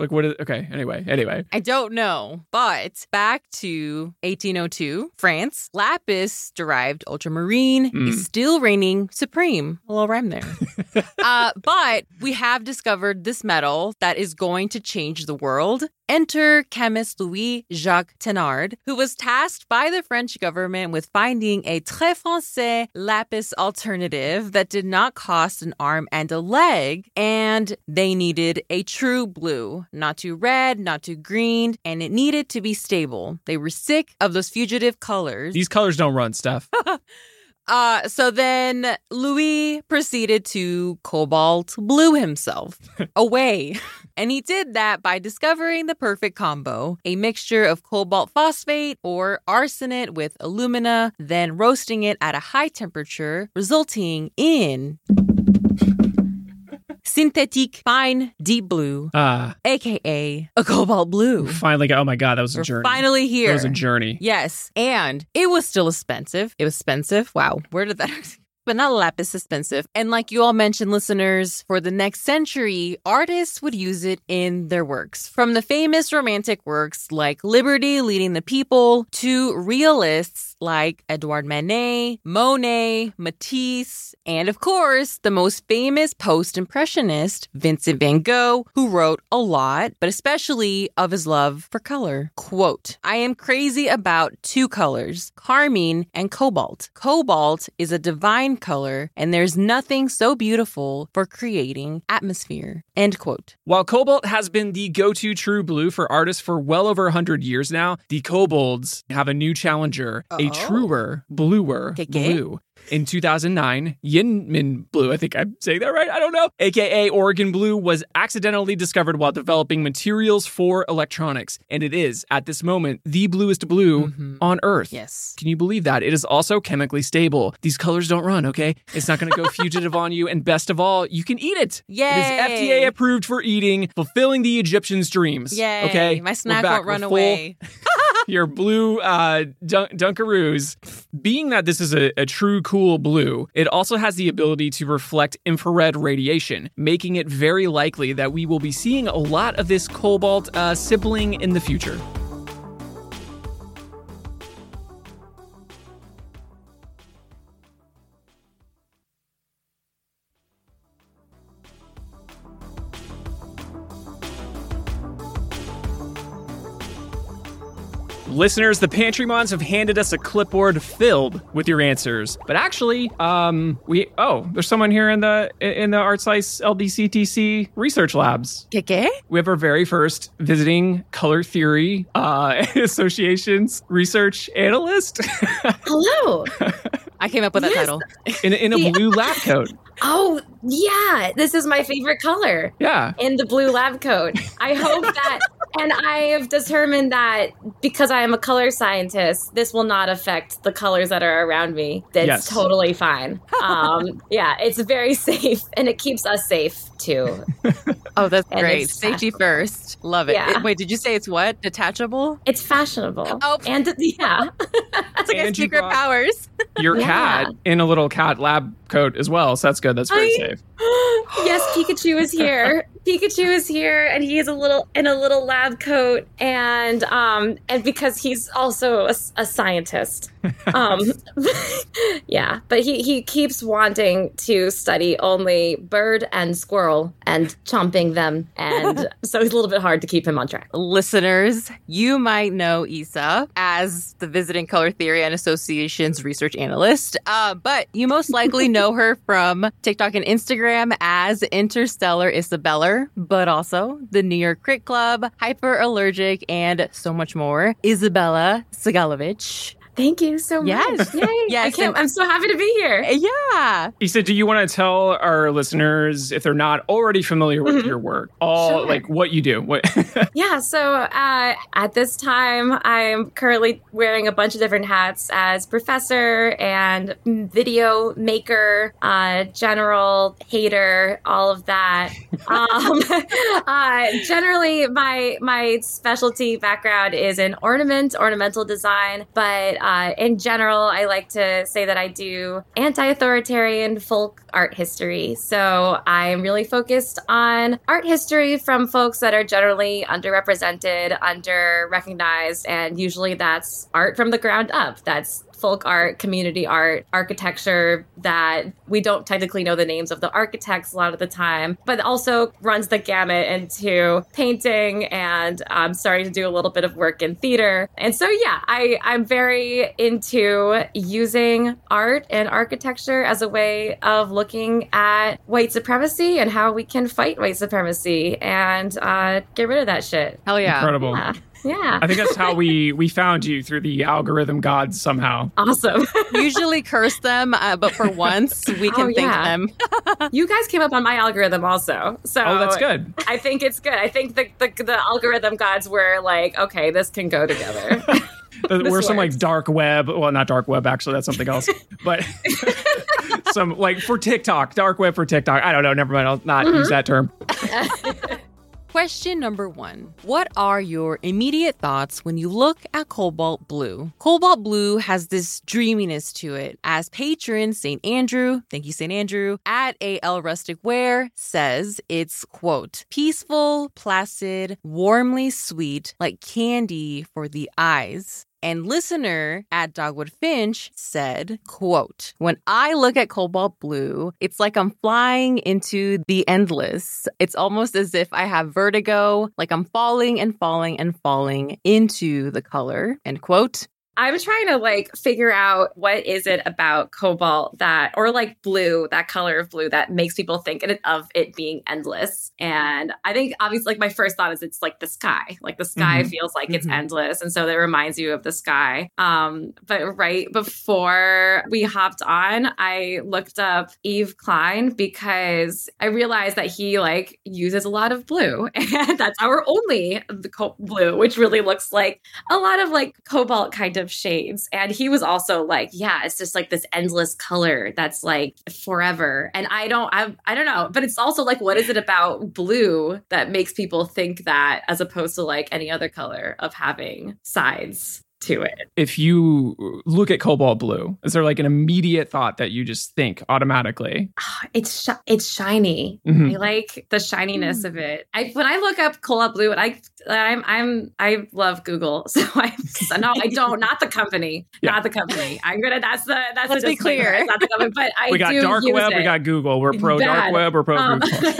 Speaker 4: Like, what is, okay, anyway, anyway.
Speaker 3: I don't know. But back to 1802, France, lapis derived ultramarine
Speaker 4: Mm.
Speaker 3: is still reigning supreme. A little rhyme there. [LAUGHS] uh, but we have discovered this metal that is going to change the world. Enter chemist Louis Jacques Thenard, who was tasked by the French government with finding a très français lapis alternative that did not cost an arm and a leg. And they needed a true blue, not too red, not too green, and it needed to be stable. They were sick of those fugitive colors.
Speaker 4: These colors don't run, Steph. [LAUGHS]
Speaker 3: Uh, so then Louis proceeded to cobalt blue himself [LAUGHS] away. And he did that by discovering the perfect combo a mixture of cobalt phosphate or arsenate with alumina, then roasting it at a high temperature, resulting in synthetic fine deep blue,
Speaker 4: Ah,
Speaker 3: aka a cobalt blue.
Speaker 4: finally got, oh my God, that was a
Speaker 3: We're
Speaker 4: journey.
Speaker 3: finally here.
Speaker 4: That was a journey.
Speaker 3: Yes. And it was still expensive. It was expensive. Wow. Where did that [LAUGHS] [LAUGHS] but not a lapis expensive. And like you all mentioned, listeners, for the next century, artists would use it in their works. From the famous romantic works like Liberty Leading the People to realists like Edouard Manet, Monet, Matisse, and of course, the most famous post impressionist, Vincent van Gogh, who wrote a lot, but especially of his love for color. Quote I am crazy about two colors, carmine and cobalt. Cobalt is a divine color, and there's nothing so beautiful for creating atmosphere. End quote.
Speaker 4: While cobalt has been the go to true blue for artists for well over 100 years now, the kobolds have a new challenger, a oh. truer, bluer
Speaker 3: Okay.
Speaker 4: blue. In 2009, Yinmin Blue, I think I'm saying that right, I don't know, aka Oregon Blue, was accidentally discovered while developing materials for electronics. And it is, at this moment, the bluest blue mm-hmm. on Earth.
Speaker 3: Yes.
Speaker 4: Can you believe that? It is also chemically stable. These colors don't run, okay? It's not going to go [LAUGHS] fugitive on you. And best of all, you can eat it. Yay. It is FDA approved for eating, fulfilling the Egyptians' dreams.
Speaker 3: Yay.
Speaker 4: Okay?
Speaker 3: My snack won't run
Speaker 4: We're
Speaker 3: away. [LAUGHS]
Speaker 4: Your blue uh, dun- Dunkaroos. Being that this is a, a true cool blue, it also has the ability to reflect infrared radiation, making it very likely that we will be seeing a lot of this cobalt uh, sibling in the future. Listeners, the Pantry Mons have handed us a clipboard filled with your answers. But actually, um, we oh, there's someone here in the in the Art Slice LDCTC research labs.
Speaker 3: Keke?
Speaker 4: We have our very first visiting color theory uh, [LAUGHS] association's research analyst [LAUGHS]
Speaker 8: Hello.
Speaker 3: I came up with that
Speaker 8: Yes.
Speaker 3: title.
Speaker 4: in, in a blue lab coat.
Speaker 8: Oh, yeah. This is my favorite color
Speaker 4: Yeah.
Speaker 8: in the blue lab coat. I hope that, and I have determined that because I am a color scientist, this will not affect the colors that are around me. That's
Speaker 4: Yes.
Speaker 8: totally fine. [LAUGHS] Um, yeah, it's very [LAUGHS] safe and it keeps us safe too. [LAUGHS]
Speaker 3: Oh, that's
Speaker 8: And
Speaker 3: great. Safety first. Love it.
Speaker 8: Yeah.
Speaker 3: It- Wait, did you say it's what? Detachable?
Speaker 8: It's fashionable.
Speaker 3: Oh.
Speaker 8: and yeah.
Speaker 3: that's like a
Speaker 4: And you
Speaker 3: secret powers.
Speaker 4: Your
Speaker 8: Yeah.
Speaker 4: cat in a little cat lab coat as well. So that's good. That's very
Speaker 8: I-
Speaker 4: safe. [GASPS]
Speaker 8: yes, Pikachu is here. Pikachu is here, and he is a little in a little lab coat, and um, and because he's also a, a scientist, um, [LAUGHS] yeah. But he he keeps wanting to study only bird and squirrel and chomping them, and [LAUGHS] so it's a little bit hard to keep him on track.
Speaker 3: Listeners, you might know Isa as the Visiting Color Theory and Association's research analyst, uh, but you most likely know her [LAUGHS] from TikTok and Instagram as Interstellar Isabella, but also the New York Crit Club, Hyper Allergic, and so much more. Isabella Segalovich.
Speaker 8: Thank you so
Speaker 3: Yes.
Speaker 8: much. Yay!
Speaker 3: Yes,
Speaker 8: I can't, I'm so happy to be here.
Speaker 3: Yeah.
Speaker 4: Issa, do you want to tell our listeners if they're not already familiar with
Speaker 8: Mhm.
Speaker 4: your work, all
Speaker 8: Sure.
Speaker 4: like what you do? What? [LAUGHS]
Speaker 8: Yeah, so uh, at this time, I'm currently wearing a bunch of different hats as professor and video maker, uh, general hater, all of that. [LAUGHS] um, [LAUGHS] uh, generally, my my specialty background is in ornament, ornamental design, but uh, in general, I like to say that I do anti-authoritarian folk art history. So I'm really focused on art history from folks that are generally underrepresented, under recognized, and usually that's art from the ground up. That's folk art, community art, architecture that we don't technically know the names of the architects a lot of the time, but also runs the gamut into painting and I'm starting to do a little bit of work in theater. And so, yeah, I, I'm very into using art and architecture as a way of looking at white supremacy and how we can fight white supremacy and uh, get rid of that shit.
Speaker 3: Hell yeah.
Speaker 4: Incredible.
Speaker 8: Yeah. Yeah.
Speaker 4: I think that's how we we found you through the algorithm gods somehow.
Speaker 8: Awesome. [LAUGHS]
Speaker 3: Usually curse them, uh, but for once we can
Speaker 8: Oh,
Speaker 3: thank
Speaker 8: yeah.
Speaker 3: them. [LAUGHS]
Speaker 8: you guys came up on my algorithm also. So
Speaker 4: Oh, that's good.
Speaker 8: I think it's good. I think the, the the algorithm gods were like, okay, this can go together. [LAUGHS]
Speaker 4: We're
Speaker 8: This
Speaker 4: some like dark web. Well, not dark web. Actually, that's something else. But some like for TikTok, dark web for TikTok. I don't know. Never mind. I'll not
Speaker 8: Mm-hmm.
Speaker 4: use that term.
Speaker 3: Question number one What are your immediate thoughts when you look at cobalt blue? Cobalt blue has this dreaminess to it. As patron St. Andrew, thank you, St. Andrew, at AL Rustic Wear says it's, quote, peaceful, placid, warmly sweet, like candy for the eyes. And listener at Dogwood Finch said, quote, When I look at cobalt blue, it's like I'm flying into the endless. It's almost as if I have vertigo, like I'm falling and falling and falling into the color, end quote.
Speaker 8: I'm trying to like figure out what is it about cobalt that, or like blue, that color of blue that makes people think of it being endless. And I think obviously, like my first thought is it's like the sky. Like the sky
Speaker 4: Mhm.
Speaker 8: feels like it's
Speaker 4: Mhm.
Speaker 8: endless, and so that reminds you of the sky. Um, but right before we hopped on, I looked up Yves Klein because I realized that he like uses a lot of blue, [LAUGHS] and that's our only the co- blue, which really looks like a lot of like cobalt kind of shades. And he was also like, yeah, it's just like this endless color that's like forever. And I don't, I, I don't know, but it's also like, what is it about blue that makes people think that as opposed to like any other color of having sides to it?
Speaker 4: If you look at cobalt blue, is there like an immediate thought that you just think automatically?
Speaker 8: It's shi- it's shiny.
Speaker 4: Mhm.
Speaker 8: I like the shininess of it. I when I look up cobalt blue, and I I'm I'm I love Google, [LAUGHS] so I so no I don't not the company,
Speaker 4: Yeah.
Speaker 8: not the company. I'm gonna that's the that's
Speaker 3: Let's
Speaker 8: the
Speaker 3: be clear.
Speaker 8: It's not the company, but [LAUGHS] I
Speaker 4: we got
Speaker 8: do
Speaker 4: dark
Speaker 8: use
Speaker 4: web,
Speaker 8: it.
Speaker 4: we got Google. We're pro dark web, we're pro
Speaker 8: Um,
Speaker 4: Google. [LAUGHS]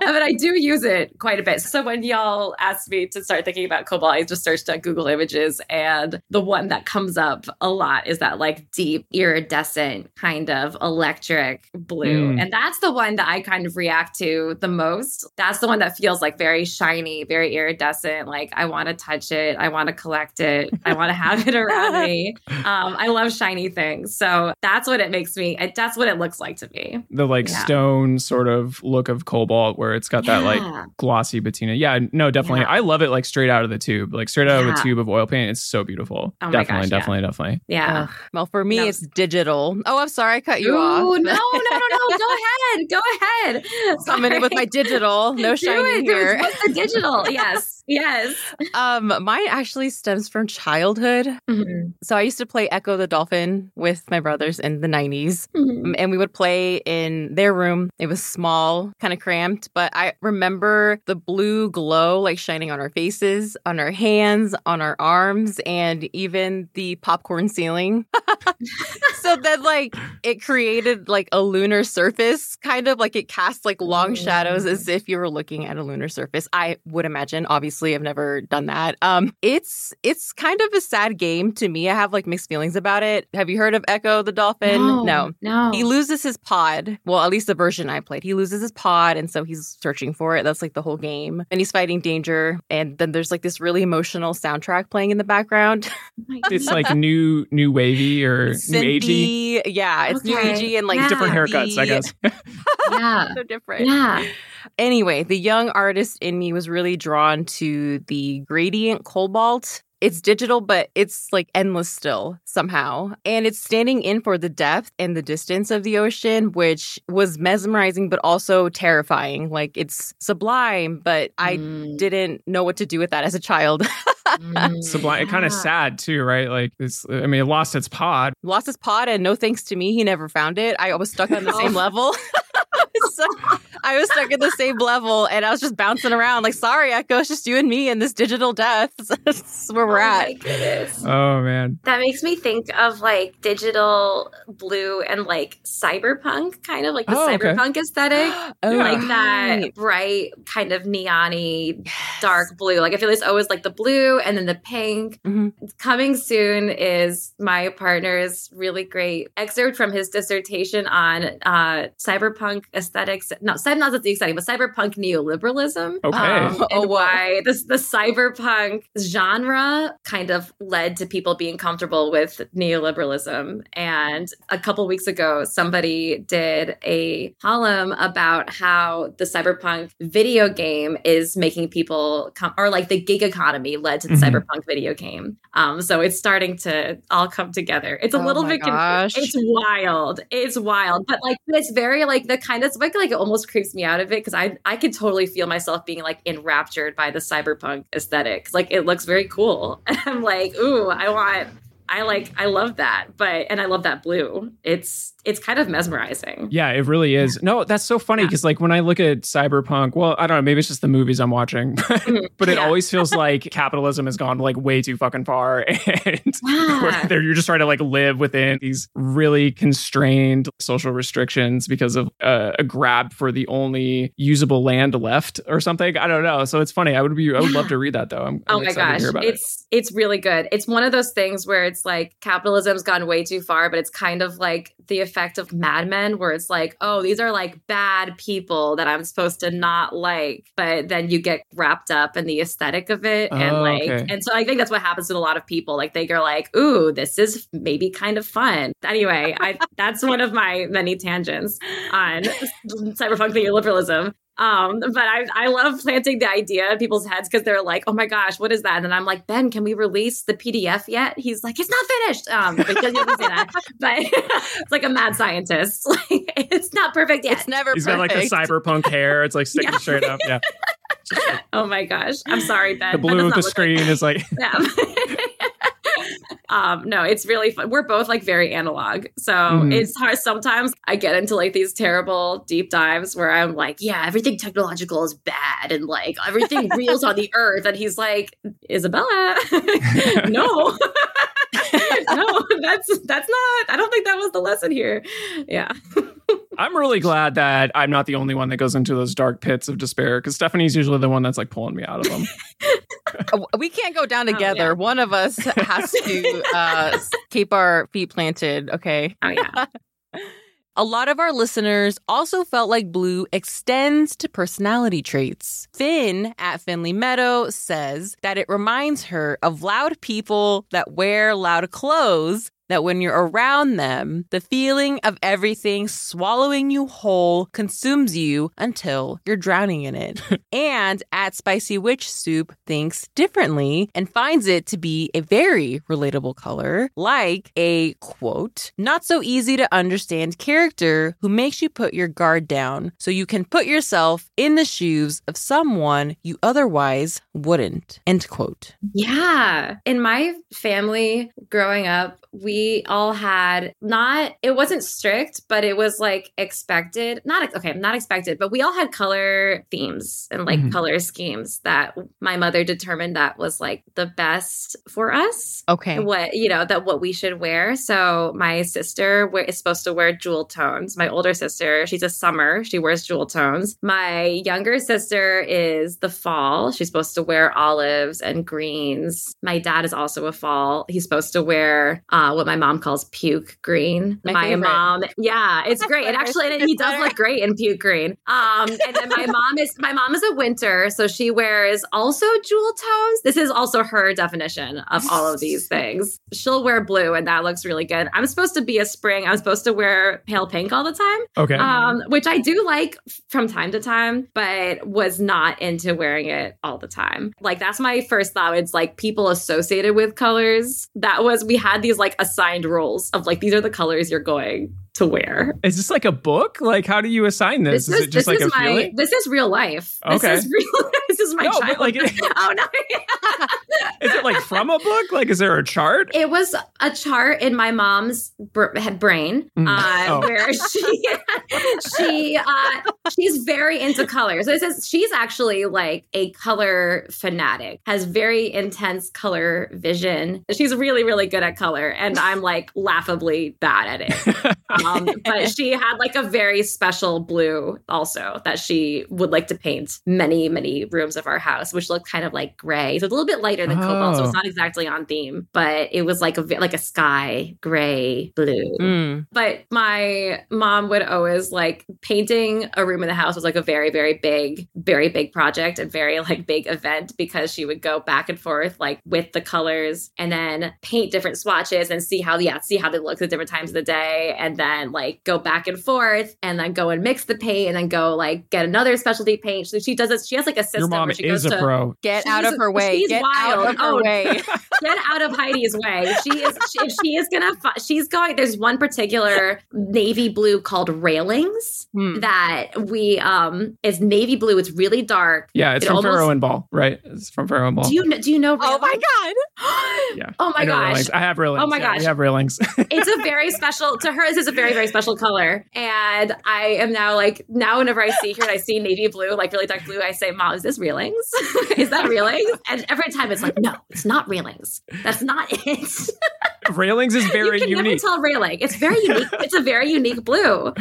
Speaker 8: but I do use it quite a bit. So when y'all asked me to start thinking about cobalt, I just searched on Google Images, and the one that comes up a lot is that like deep iridescent kind of electric blue,
Speaker 4: Mm.
Speaker 8: and that's the one that I kind of react to the most. That's the one that feels like very shiny, very iridescent. Like I want to touch it, I want to collect it, I want to have it around me. [LAUGHS] Um, I love shiny things, so that's what it makes me. It, that's what it looks like to me.
Speaker 4: the like
Speaker 8: Yeah.
Speaker 4: stone sort of look of cobalt where it's got that like glossy patina. Yeah, no, definitely.
Speaker 8: Yeah.
Speaker 4: I love it like straight out of the tube. Like straight out of a tube of oil paint. It's so beautiful.
Speaker 8: Oh my
Speaker 4: definitely,
Speaker 8: gosh, yeah.
Speaker 4: definitely, definitely.
Speaker 8: Yeah.
Speaker 3: Ugh. Well, for me,
Speaker 8: No.
Speaker 3: it's digital. Oh, I'm sorry, I cut you
Speaker 8: Ooh,
Speaker 3: off.
Speaker 8: no, no, no, no. [LAUGHS] Go ahead. Go ahead.
Speaker 3: Coming in with my digital, no
Speaker 8: Do
Speaker 3: shiny
Speaker 8: it.
Speaker 3: here.
Speaker 8: What's the digital? [LAUGHS] Yes. Yes.
Speaker 3: Um, mine actually stems from childhood. So I used to play Ecco the Dolphin with my brothers in the 90s. Um, And we would play in their room. It was small, kind of cramped, but I remember the blue glow like shining on our faces, on our hands, on our arms, and even the popcorn ceiling. [LAUGHS] so then, like, it created like a lunar surface, kind of like it cast like long shadows as if you were looking at a lunar surface. I would imagine. Obviously, I've never done that. Um, it's it's kind of a sad game to me. I have like mixed feelings about it. Have you heard of Ecco the Dolphin?
Speaker 8: No. No.
Speaker 3: He loses his pod. Well, at least the version I played. He loses his pod, and so he's searching for it. That's like the whole game. And he's fighting danger. And then there's like this really emotional soundtrack playing in the background. [LAUGHS]
Speaker 4: It's like new new wavy or new agey.
Speaker 3: Yeah, it's new
Speaker 8: Okay.
Speaker 3: agey and like
Speaker 8: Yeah.
Speaker 4: Different haircuts, I guess. [LAUGHS] [LAUGHS]
Speaker 8: yeah.
Speaker 3: so different.
Speaker 8: Yeah.
Speaker 3: Anyway, the young artist in me was really drawn to the gradient cobalt. It's digital, but it's like endless still somehow. And it's standing in for the depth and the distance of the ocean, which was mesmerizing, but also terrifying. Like it's sublime, but I
Speaker 8: Mm.
Speaker 3: didn't know what to do with that as a child.
Speaker 8: Mm. [LAUGHS]
Speaker 4: Sublime. Kind of
Speaker 8: Yeah.
Speaker 4: sad too, right? Like it's. I mean, it lost its pod.
Speaker 3: Lost his pod, and no thanks to me, he never found it. I was stuck on the [LAUGHS] same level. [LAUGHS] So, I was stuck at the same level and I was just bouncing around like, sorry, Ecco, it's just you and me in this digital death. [LAUGHS] That's where we're
Speaker 8: Oh
Speaker 3: at.
Speaker 8: my goodness.
Speaker 4: Oh man.
Speaker 8: That makes me think of like digital blue and like cyberpunk, kind of like the
Speaker 4: Oh, okay.
Speaker 8: cyberpunk aesthetic. [GASPS]
Speaker 3: Oh,
Speaker 8: like
Speaker 3: right.
Speaker 8: that bright kind of neon dark blue. Like I feel like it's always like the blue and then the pink.
Speaker 3: Mhm.
Speaker 8: Coming soon is my partner's really great excerpt from his dissertation on uh, cyberpunk aesthetics. No, cy- not the exciting, but cyberpunk neoliberalism.
Speaker 4: Okay.
Speaker 8: Um,
Speaker 3: Oh, [LAUGHS]
Speaker 8: and
Speaker 3: wow.
Speaker 8: why this the cyberpunk genre kind of led to people being comfortable with neoliberalism. And a couple weeks ago, somebody did a column about how the cyberpunk video game is making people come, or like the gig economy led to the
Speaker 4: Mhm.
Speaker 8: cyberpunk video game. Um, so it's starting to all come together. It's a
Speaker 3: Oh
Speaker 8: little bit, conf-
Speaker 3: gosh.
Speaker 8: it's wild. It's wild, but like it's very like the kind of it's like like it almost creeps me out of it because I I can totally feel myself being like enraptured by the cyberpunk aesthetic. Like it looks very cool. [LAUGHS] And I'm like, ooh, I want I like I love that, but and I love that blue. It's it's kind of mesmerizing.
Speaker 4: Yeah, it really is. No, that's so funny because like when I look at cyberpunk, well, I don't know, maybe it's just the movies I'm watching, [LAUGHS] but it
Speaker 8: Yeah.
Speaker 4: always feels [LAUGHS] like capitalism has gone like way too fucking far, [LAUGHS] and
Speaker 8: Yeah.
Speaker 4: you're just trying to like live within these really constrained social restrictions because of uh, a grab for the only usable land left or something. I don't know. So it's funny. I would be. I would love to read that though. I'm, I'm
Speaker 8: Oh my gosh,
Speaker 4: about it.
Speaker 8: it's it's really good. It's one of those things where it's like capitalism's gone way too far, but it's kind of like the effect of Mad Men, where it's like, oh, these are like bad people that I'm supposed to not like, but then you get wrapped up in the aesthetic of it, and
Speaker 4: Oh,
Speaker 8: like,
Speaker 4: okay.
Speaker 8: and so I think that's what happens to a lot of people. Like they go like, ooh, this is maybe kind of fun. Anyway, I that's one of my many tangents on [LAUGHS] cyberpunk neoliberalism. Um, but I I love planting the idea in people's heads because they're like, oh my gosh, what is that? And I'm like, Ben, can we release the PDF yet? He's like, it's not finished. Um, because he doesn't say that, [LAUGHS] but it's [LAUGHS] like a mad scientist. [LAUGHS] Like it's not perfect yet.
Speaker 3: It's never
Speaker 4: He's got like the cyberpunk hair. It's like sticking
Speaker 8: Yeah.
Speaker 4: straight up. Yeah.
Speaker 8: oh my gosh, I'm sorry, Ben.
Speaker 4: The blue of the
Speaker 8: look
Speaker 4: screen is like.
Speaker 8: Yeah. Um no it's really fun. We're both like very analog. So
Speaker 4: Mhm.
Speaker 8: it's hard sometimes i get into like these terrible deep dives where i'm like yeah everything technological is bad and like everything reels on the earth. And he's like isabella [LAUGHS] no. [LAUGHS] No that's that's not i don't think that was the lesson here. Yeah. [LAUGHS]
Speaker 4: I'm really glad that I'm not the only one that goes into those dark pits of despair because Stephanie's usually the one that's like pulling me out of them. [LAUGHS]
Speaker 3: We can't go down
Speaker 8: Oh,
Speaker 3: together.
Speaker 8: yeah.
Speaker 3: One of us has to [LAUGHS] uh, keep our feet planted. Okay.
Speaker 8: oh yeah [LAUGHS]
Speaker 3: A lot of our listeners also felt like blue extends to personality traits. Finn at Finley Meadow says that it reminds her of loud people that wear loud clothes. That when you're around them, the feeling of everything swallowing you whole consumes you until you're drowning in it. [LAUGHS] and at Spicy Witch Soup thinks differently and finds it to be a very relatable color, like a quote, not so easy to understand character who makes you put your guard down so you can put yourself in the shoes of someone you otherwise wouldn't. End quote.
Speaker 8: Yeah. In my family growing up, we all had not, it wasn't strict, but it was like expected. Not, okay, not expected, but we all had color themes and like
Speaker 4: Mhm.
Speaker 8: color schemes that my mother determined that was like the best for us.
Speaker 3: Okay.
Speaker 8: What, you know, that what we should wear. So my sister we- is supposed to wear jewel tones. My older sister, she's a summer, she wears jewel tones. My younger sister is the fall. She's supposed to wear olives and greens. My dad is also a fall. He's supposed to wear uh, what my mom calls puke green.
Speaker 3: My
Speaker 8: My, mom, yeah, it's [LAUGHS] great. And actually, and he does look great in puke green. Um, and then my mom is my mom is a winter, so she wears also jewel tones. This is also her definition of all of these things. She'll wear blue, and that looks really good. I'm supposed to be a spring. I'm supposed to wear pale pink all the time
Speaker 4: Okay.
Speaker 8: um, which I do like from time to time, but was not into wearing it all the time. Like that's my first thought. It's like people associated with colors. That was we had these like assigned roles of like these are the colors you're going to wear.
Speaker 4: is this like a book? Like, how do you assign this? is, it just like
Speaker 8: this
Speaker 4: a
Speaker 8: my
Speaker 4: feeling?
Speaker 8: this is real life.
Speaker 4: Okay.
Speaker 8: This is [LAUGHS] real. this is my
Speaker 4: No,
Speaker 8: child.
Speaker 4: like, it-
Speaker 8: oh no.
Speaker 4: Is it like from a book? Like, is there a chart?
Speaker 8: It was a chart in my mom's br- brain
Speaker 4: Mm.
Speaker 8: uh,
Speaker 4: Oh. [LAUGHS]
Speaker 8: where she she uh, she's very into colors. So it says she's actually like a color fanatic, has very intense color vision. She's really really good at color, and I'm like laughably bad at it. [LAUGHS] Um, [LAUGHS] but she had like a very special blue also that she would like to paint many many rooms of our house, which looked kind of like gray. So it's a little bit lighter than cobalt, so
Speaker 4: Oh.
Speaker 8: it's not exactly on theme, but it was like a like a sky gray blue.
Speaker 3: Mm.
Speaker 8: But my mom would always like painting a room in the house was like a very, very big, very big project and very like big event because she would go back and forth like with the colors and then paint different swatches and see how, yeah, see how they look at different times of the day. And then then like go back and forth and then go and mix the paint and then go like get another specialty paint. So she does this. She has like a system
Speaker 4: Your mom
Speaker 8: where she
Speaker 4: is
Speaker 8: goes
Speaker 4: a
Speaker 8: to
Speaker 4: pro.
Speaker 3: Get out of her way.
Speaker 8: she's
Speaker 3: Get
Speaker 8: wild.
Speaker 3: out of her
Speaker 8: Oh,
Speaker 3: way. [LAUGHS]
Speaker 8: get out of Heidi's way. She is. She, she is gonna. fi- She's going. There's one particular navy blue called railings
Speaker 3: Hmm.
Speaker 8: that we um is navy blue. It's really dark.
Speaker 4: Yeah, it's
Speaker 8: It
Speaker 4: from
Speaker 8: almost-
Speaker 4: Farrow and Ball, right? It's from Farrow and Ball.
Speaker 8: Do you kn- do you know?
Speaker 3: Oh my god. [GASPS]
Speaker 4: yeah.
Speaker 8: Oh my
Speaker 4: I
Speaker 8: gosh.
Speaker 4: railings. I have railings.
Speaker 8: Oh my
Speaker 4: Yeah,
Speaker 8: gosh.
Speaker 4: We have railings. [LAUGHS]
Speaker 8: it's a very special to her this is a very very very special color. And i am now like now whenever i see her and i see navy blue like really dark blue i say mom is this reelings [LAUGHS] is that reelings and every time it's like no it's not reelings that's not it [LAUGHS] [LAUGHS]
Speaker 4: railings is [LAUGHS] very
Speaker 8: you can
Speaker 4: unique.
Speaker 8: never tell railing it's very unique [LAUGHS] it's a very unique blue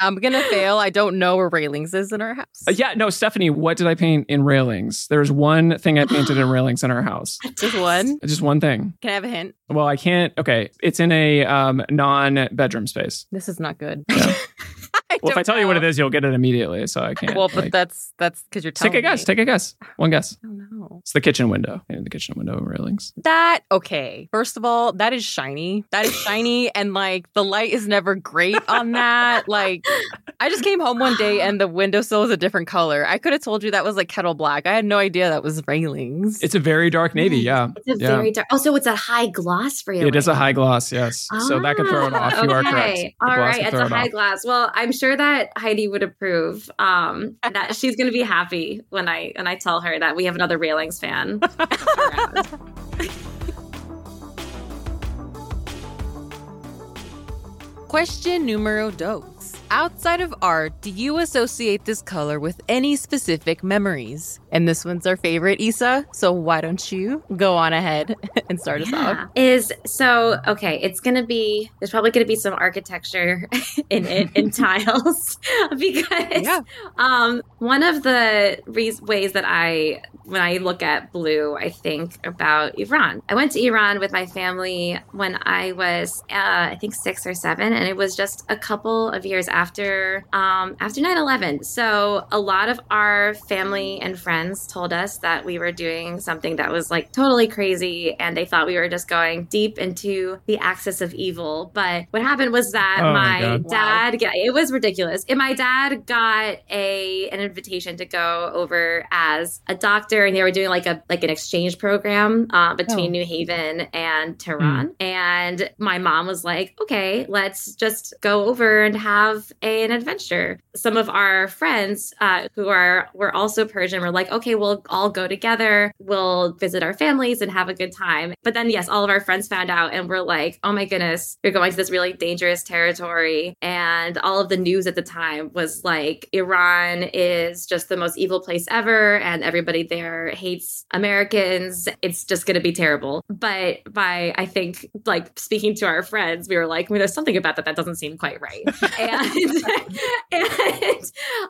Speaker 3: I'm gonna fail. I don't know where railings is in our house.
Speaker 4: Uh, yeah, no, Stephanie, what did I paint in railings? There's one thing I painted in [GASPS] railings in our house.
Speaker 3: Just one.
Speaker 4: Just one thing.
Speaker 3: Can I have a hint?
Speaker 4: Well, I can't. Okay, it's in a um, non-bedroom space.
Speaker 3: This is not good.
Speaker 4: Well, if I tell you what it is, you'll get it immediately. So I can't.
Speaker 3: Well, but
Speaker 4: like-
Speaker 3: that's that's because you're telling
Speaker 4: take a guess.
Speaker 3: me.
Speaker 4: Take a guess. One guess.
Speaker 3: Oh no.
Speaker 4: It's the kitchen window. Yeah, the kitchen window railings.
Speaker 3: That okay. First of all, that is shiny. That is shiny, [LAUGHS] and like the light is never great on that. Like, I just came home one day and the windowsill was a different color. I could have told you that was like kettle black. I had no idea that was railings.
Speaker 4: It's a very dark navy. Yeah.
Speaker 8: it's a
Speaker 4: yeah.
Speaker 8: very dark Also, it's a high gloss railing
Speaker 4: It is a high gloss. Yes. so that could throw it off. You are
Speaker 8: Ah,
Speaker 4: correct.
Speaker 8: okay.
Speaker 4: The
Speaker 8: All
Speaker 4: gloss
Speaker 8: right,
Speaker 4: could
Speaker 8: it's a
Speaker 4: it
Speaker 8: high
Speaker 4: off.
Speaker 8: glass. Well, I'm sure that Heidi would approve. Um, that she's going to be happy when I when I tell her that we have another railings fan. [LAUGHS]
Speaker 3: Question numero dos. Outside of art, do you associate this color with any specific memories? And this one's our favorite, Isa. So why don't you go on ahead [LAUGHS] and start us
Speaker 8: Yeah.
Speaker 3: off?
Speaker 8: Is so okay. It's gonna be. There's probably gonna be some architecture [LAUGHS] in it in [LAUGHS] tiles because
Speaker 3: Yeah.
Speaker 8: um one of the re- ways that I when I look at blue, I think about Iran. I went to Iran with my family when I was uh, I think six or seven, and it was just a couple of years after um, after 9-11. So a lot of our family and friends told us that we were doing something that was like totally crazy, and they thought we were just going deep into the axis of evil. But what happened was that
Speaker 4: Oh my
Speaker 8: my,
Speaker 4: God.
Speaker 8: dad, yeah, it was ridiculous. And my dad got a an invitation to go over as a doctor, and they were doing like a like an exchange program uh, between
Speaker 3: Oh.
Speaker 8: New Haven and Tehran. And my mom was like, "Okay, let's just go over and have an adventure." Some of our friends uh, who are were also Persian were like, "Okay, we'll all go together. We'll visit our families and have a good time." But then, yes, all of our friends found out, and we're like, "Oh my goodness, you're going to this really dangerous territory." And all of the news at the time was like, Iran is just the most evil place ever, and everybody there hates Americans. It's just going to be terrible. But by, I think, like speaking to our friends, we were like, well, there's something about that that doesn't seem quite right. [LAUGHS] and [LAUGHS] and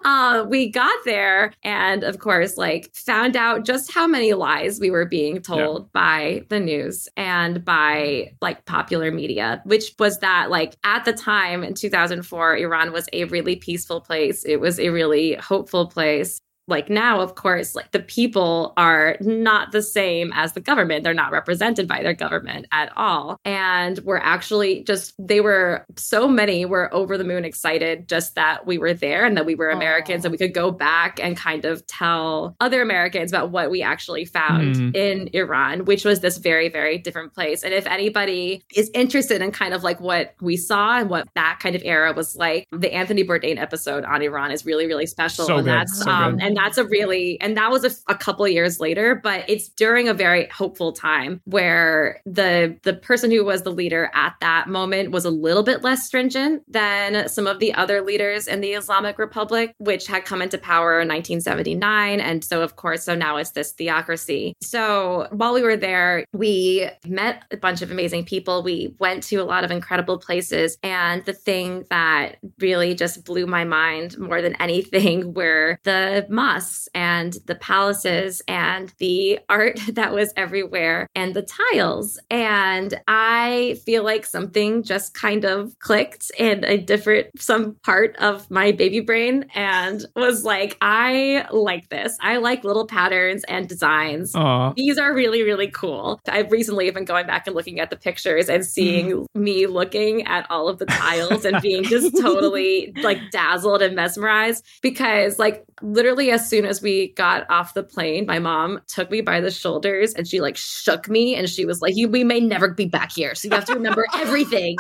Speaker 8: uh, we got there, and of course, like found out just how many lies we were being told by the news and by like popular media, which was that like at the time in 2004, Iran was a really peaceful place. It was a really hopeful place like now of course like the people are not the same as the government. They're not represented by their government at all. And we're actually just they were so many were over the moon excited just that we were there and that we were americans and we could go back and kind of tell other americans about what we actually found
Speaker 4: Mhm.
Speaker 8: in iran which was this very very different place. And if anybody is interested in kind of like what we saw and what that kind of era was like the anthony bourdain episode on iran is really really special.
Speaker 4: So
Speaker 8: and
Speaker 4: good,
Speaker 8: that's
Speaker 4: so
Speaker 8: um
Speaker 4: good.
Speaker 8: and that's a really and that was a, a couple years later but it's during a very hopeful time where the the person who was the leader at that moment was a little bit less stringent than some of the other leaders in the islamic republic which had come into power in 1979 and so of course so now it's this theocracy. So while we were there we met a bunch of amazing people. We went to a lot of incredible places. And the thing that really just blew my mind more than anything [LAUGHS] were the mosques mosques and the palaces and the art [LAUGHS] that was everywhere and the tiles. And I feel like something just kind of clicked in a different, some part of my baby brain and was like, I like this. I like little patterns and designs.
Speaker 4: Aw.
Speaker 8: These are really, really cool. I've recently been going back and looking at the pictures and mm. seeing me looking at all of the tiles and being just [LAUGHS] totally like dazzled and mesmerized because, like, literally, as soon as we got off the plane, my mom took me by the shoulders and she like shook me and she was like, "You, we may never be back here, so you have to remember [LAUGHS] everything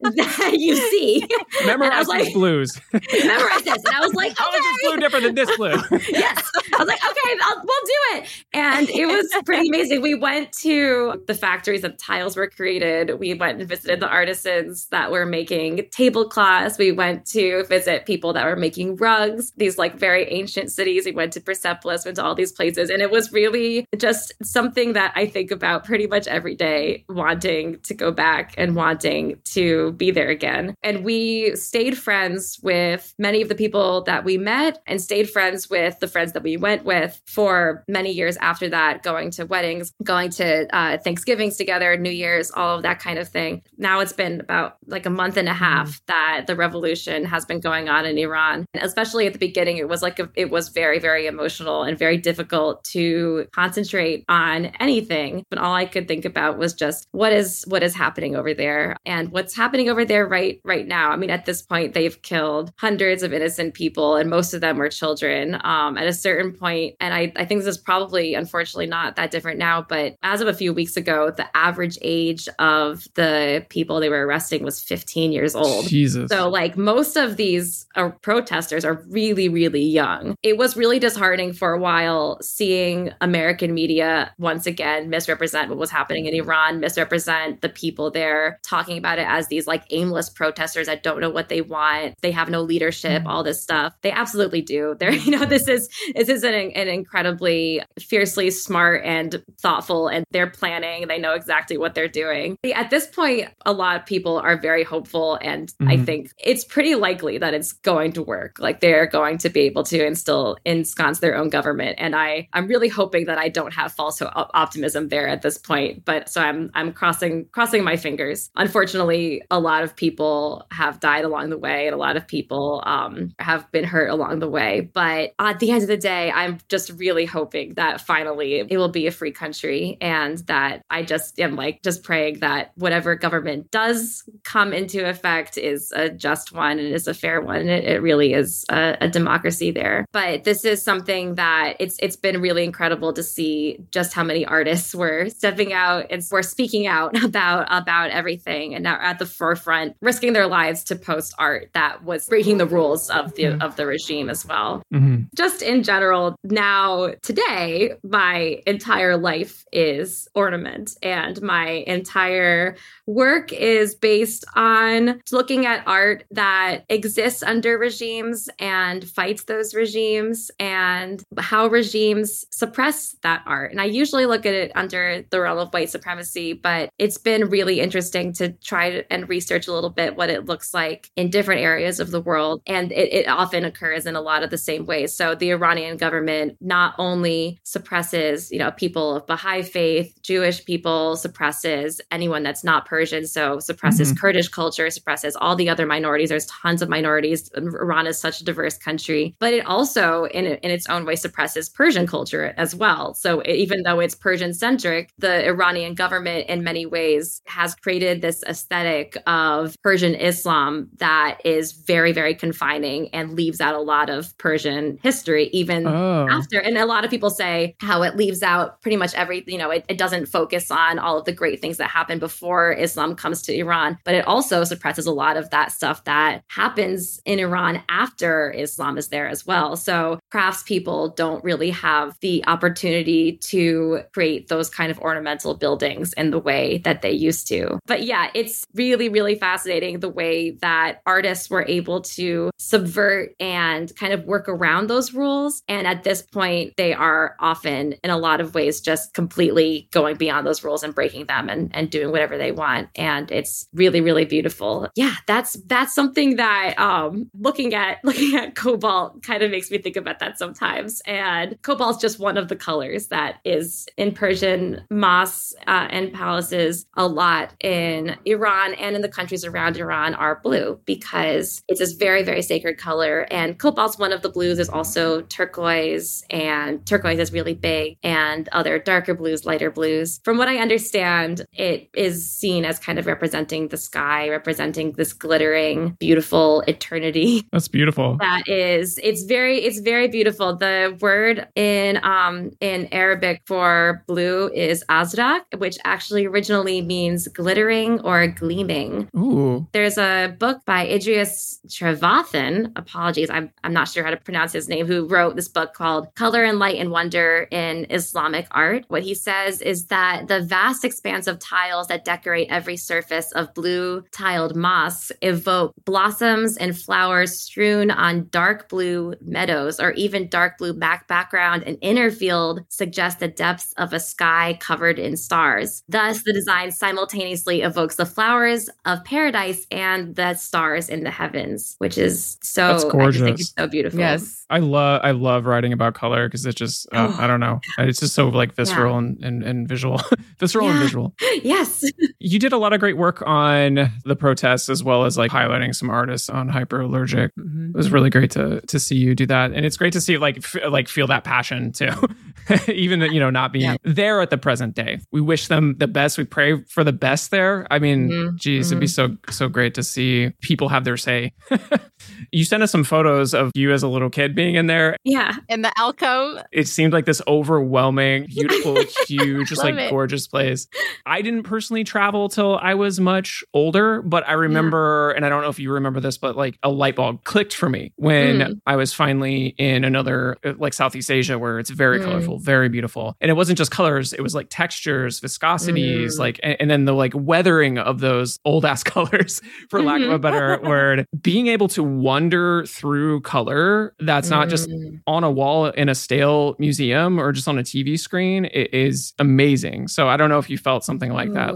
Speaker 8: that you see." [LAUGHS]
Speaker 4: Memorize
Speaker 8: was like,
Speaker 4: these blues. [LAUGHS]
Speaker 8: memorize this, and I was like,
Speaker 4: How is this blue different than this blue?
Speaker 8: yes. I was like, okay, I'll, we'll do it. And it was pretty amazing. We went to the factories that tiles were created. We went and visited the artisans that were making tablecloths. We went to visit people that were making rugs, these like very ancient cities. We went to Persepolis, went to all these places. And it was really just something that I think about pretty much every day, wanting to go back and wanting to be there again. And we stayed friends with many of the people that we met and stayed friends with the friends that we went with for many years after that, going to weddings, going to uh, Thanksgivings together, New Year's, all of that kind of thing. Now it's been about like a month and a half that the revolution has been going on in Iran. And especially at the beginning, it was like a, it was very, very emotional and very difficult to concentrate on anything. But all I could think about was just what is what is happening over there and what's happening over there right right now. I mean, at this point, they've killed hundreds of innocent people, and most of them were children. Um, at a certain point, and I, I think this is probably unfortunately not that different now, but as of a few weeks ago, the average age of the people they were arresting was 15 years old.
Speaker 4: Jesus.
Speaker 8: So, like, most of these uh, protesters are really, really young. It was really disheartening for a while seeing American media once again misrepresent what was happening in Iran, misrepresent the people there, talking about it as these like aimless protesters that don't know what they want. They have no leadership, all this stuff. They absolutely do. They're, you know, this is this is an, an incredibly fiercely smart and thoughtful, and they're planning. They know exactly what they're doing. At this point, a lot of people are very hopeful, and I
Speaker 4: Mhm.
Speaker 8: think it's pretty likely that it's going to work. Like they're going to be able to instill ensconce their own government, and I I'm really hoping that I don't have false optimism there at this point. But so I'm I'm crossing crossing my fingers. Unfortunately, a lot of people have died along the way, and a lot of people um, have been hurt along the way. But at the end of the day, I'm just really hoping that finally it will be a free country, and that I just am like just praying that whatever government does come into effect is a just one and is a fair one. It, it really is a, a democracy there. But this is something that it's it's been really incredible to see just how many artists were stepping out and were speaking out [LAUGHS] about about everything and are at the forefront, risking their lives to post art that was breaking the rules of the of the regime as well
Speaker 4: Mhm.
Speaker 8: just in general, now today, my entire life is ornament, and my entire work is based on looking at art that exists under regimes and fights those regimes and how regimes suppress that art. And I usually look at it under the realm of white supremacy, but it's been really interesting to try and research a little bit what it looks like in different areas of the world. And it, it often occurs in a lot of the same ways. So the Iranian government not only suppresses, you know, people of Baha'i faith, Jewish people, suppresses anyone that's not Persian. So suppresses
Speaker 4: Mhm.
Speaker 8: Kurdish culture, suppresses all the other minorities. There's tons of minorities. Iran is such a diverse country, but it also, in, in its own way, suppresses Persian culture as well. So even though it's Persian centric, the Iranian government, in many ways, has created this aesthetic of Persian Islam that is very, very confining and leaves out a lot of Persian history, even
Speaker 4: Oh.
Speaker 8: after. And a lot of people say how it leaves out pretty much every, you know, it, it doesn't focus on all of the great things that happened before Islam comes to Iran, but it also suppresses a lot of that stuff that happens in Iran after Islam is there as well. So craftspeople don't really have the opportunity to create those kind of ornamental buildings in the way that they used to. But yeah, it's really, really fascinating the way that artists were able to subvert and kind of work around those rules. And at this point, they are often in a lot of ways just completely going beyond those rules and breaking them and, and doing whatever they want. And it's really, really beautiful. Yeah, that's that's something that um looking at [LAUGHS] looking at cobalt kind of makes me think about that sometimes. And cobalt's just one of the colors that is in Persian mosques uh, and palaces a lot in Iran and in the countries around Iran are blue because it's this very, very sacred color. And cobalt's one of the blues. There's also turquoise, and turquoise is really big, and other darker blues, lighter blues. From what I understand, it is seen as kind of representing the sky, representing this glittering, beautiful eternity.
Speaker 4: That's beautiful.
Speaker 8: That is, it's very, it's very beautiful. The word in um in Arabic for blue is azraq, which actually originally means glittering or gleaming.
Speaker 4: Ooh.
Speaker 8: There's a book by Idries Trevathan, apologies, I'm, I'm not sure how to pronounce his name, who wrote this book called Color and Light and Wonder in Islamic Art. What he says is that the vast expanse of tiles that decorate every surface of blue tiled mosques evoke blossoms and flowers strewn on dark blue meadows or even dark blue back background and inner field suggest the depths of a sky covered in stars. Thus, the design simultaneously evokes the flowers of paradise and the stars in the heavens, which is so
Speaker 4: That's
Speaker 8: I just think
Speaker 4: gorgeous.
Speaker 8: it's so beautiful.
Speaker 1: Yes.
Speaker 4: I love I love writing about color because it's just uh,
Speaker 8: Oh.
Speaker 4: I don't know it's just so like visceral and, and and visual [LAUGHS] visceral and visual. [LAUGHS]
Speaker 8: yes.
Speaker 4: You did a lot of great work on the protests as well as like highlighting some artists on hyperallergic.
Speaker 1: Mhm.
Speaker 4: It was really great to to see you do that, and it's great to see like f- like feel that passion too, [LAUGHS] even you know not being
Speaker 1: Yeah.
Speaker 4: there at the present day. We wish them the best. We pray for the best there. I mean,
Speaker 8: Mhm.
Speaker 4: geez, it'd be so so great to see people have their say. [LAUGHS] you sent us some photos of you as a little kid being in there.
Speaker 8: Yeah.
Speaker 3: In the alcove.
Speaker 4: It seemed like this overwhelming, [LAUGHS] beautiful, huge, just like
Speaker 3: it.
Speaker 4: gorgeous place. I didn't personally travel till I was much older, but I remember, and I don't know if you remember this, but like a light bulb clicked for me when
Speaker 8: Mm.
Speaker 4: I was finally in another, uh, like Southeast Asia, where it's very
Speaker 8: Mm.
Speaker 4: colorful, very beautiful. And it wasn't just colors, it was like textures, viscosities,
Speaker 8: Mm.
Speaker 4: like, and, and then the like weathering of those old ass [LAUGHS] colors, for lack of a
Speaker 8: Mhm.
Speaker 4: better [LAUGHS] word. Being able to wander through color that's not just
Speaker 8: Mm.
Speaker 4: on a wall in a stale museum or just on a TV screen it is amazing. So I don't know if you felt something like that,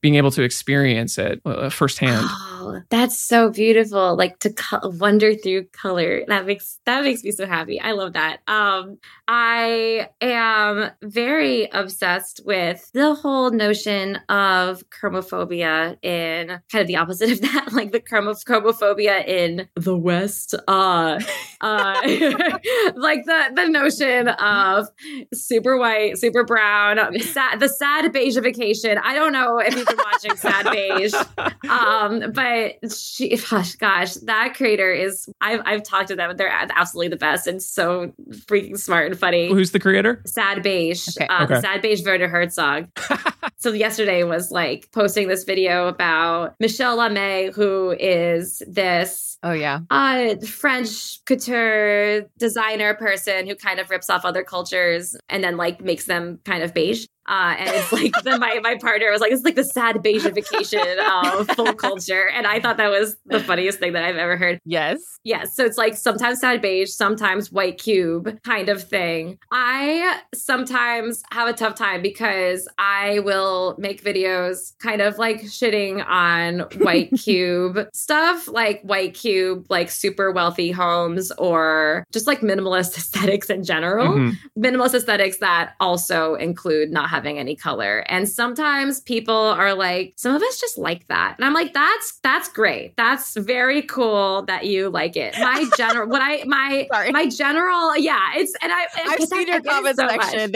Speaker 4: being able to experience it uh, firsthand.
Speaker 8: Oh, that's so beautiful. Like to co- wander through color. That makes that makes me so happy. I love that. Um I am very obsessed with the whole notion of chromophobia in kind of the opposite of [LAUGHS] that, like the chromo- chromophobia in the West. Uh uh [LAUGHS] like the the notion of super white, super brown, sad, the sad beigeification. I don't know if you've been watching Sad Beige, [LAUGHS] um, but she, gosh, gosh, that creator is. I've I've talked to them. They're absolutely the best and so freaking smart and funny.
Speaker 4: Who's the creator?
Speaker 8: Sad Beige,
Speaker 3: Okay.
Speaker 8: uh,
Speaker 4: Okay.
Speaker 8: Sad Beige Werner Herzog. [LAUGHS] so yesterday was like posting this video about Michèle Lamy, who is this
Speaker 3: Oh yeah.
Speaker 8: uh French couture designer person who kind of rips off other cultures and then like makes them kind of beige. Uh, and it's like the, my my partner was like, it's like the sad beigeification of full culture, and I thought that was the funniest thing that I've ever heard.
Speaker 3: Yes.
Speaker 8: yes. so it's like sometimes sad beige, sometimes white cube kind of thing. I sometimes have a tough time because I will make videos kind of like shitting on white [LAUGHS] cube stuff, like white cube, like super wealthy homes or just like minimalist [LAUGHS] aesthetics in general
Speaker 4: Mhm.
Speaker 8: minimalist aesthetics that also include not having any color. And sometimes people are like, some of us just like that. And I'm like, that's that's great. That's very cool that you like it. My [LAUGHS] general what I my
Speaker 3: Sorry.
Speaker 8: my general yeah, it's and I
Speaker 3: I've seen
Speaker 8: I- I
Speaker 3: your
Speaker 8: get it
Speaker 3: comment
Speaker 8: so
Speaker 3: section.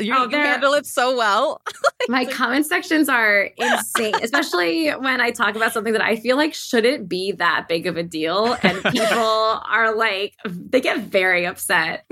Speaker 3: You,
Speaker 8: Oh,
Speaker 3: you handle it so well. [LAUGHS]
Speaker 8: My comment sections are insane, especially when I talk about something that I feel like shouldn't be that big of a deal. And [LAUGHS] people are like, they get very upset.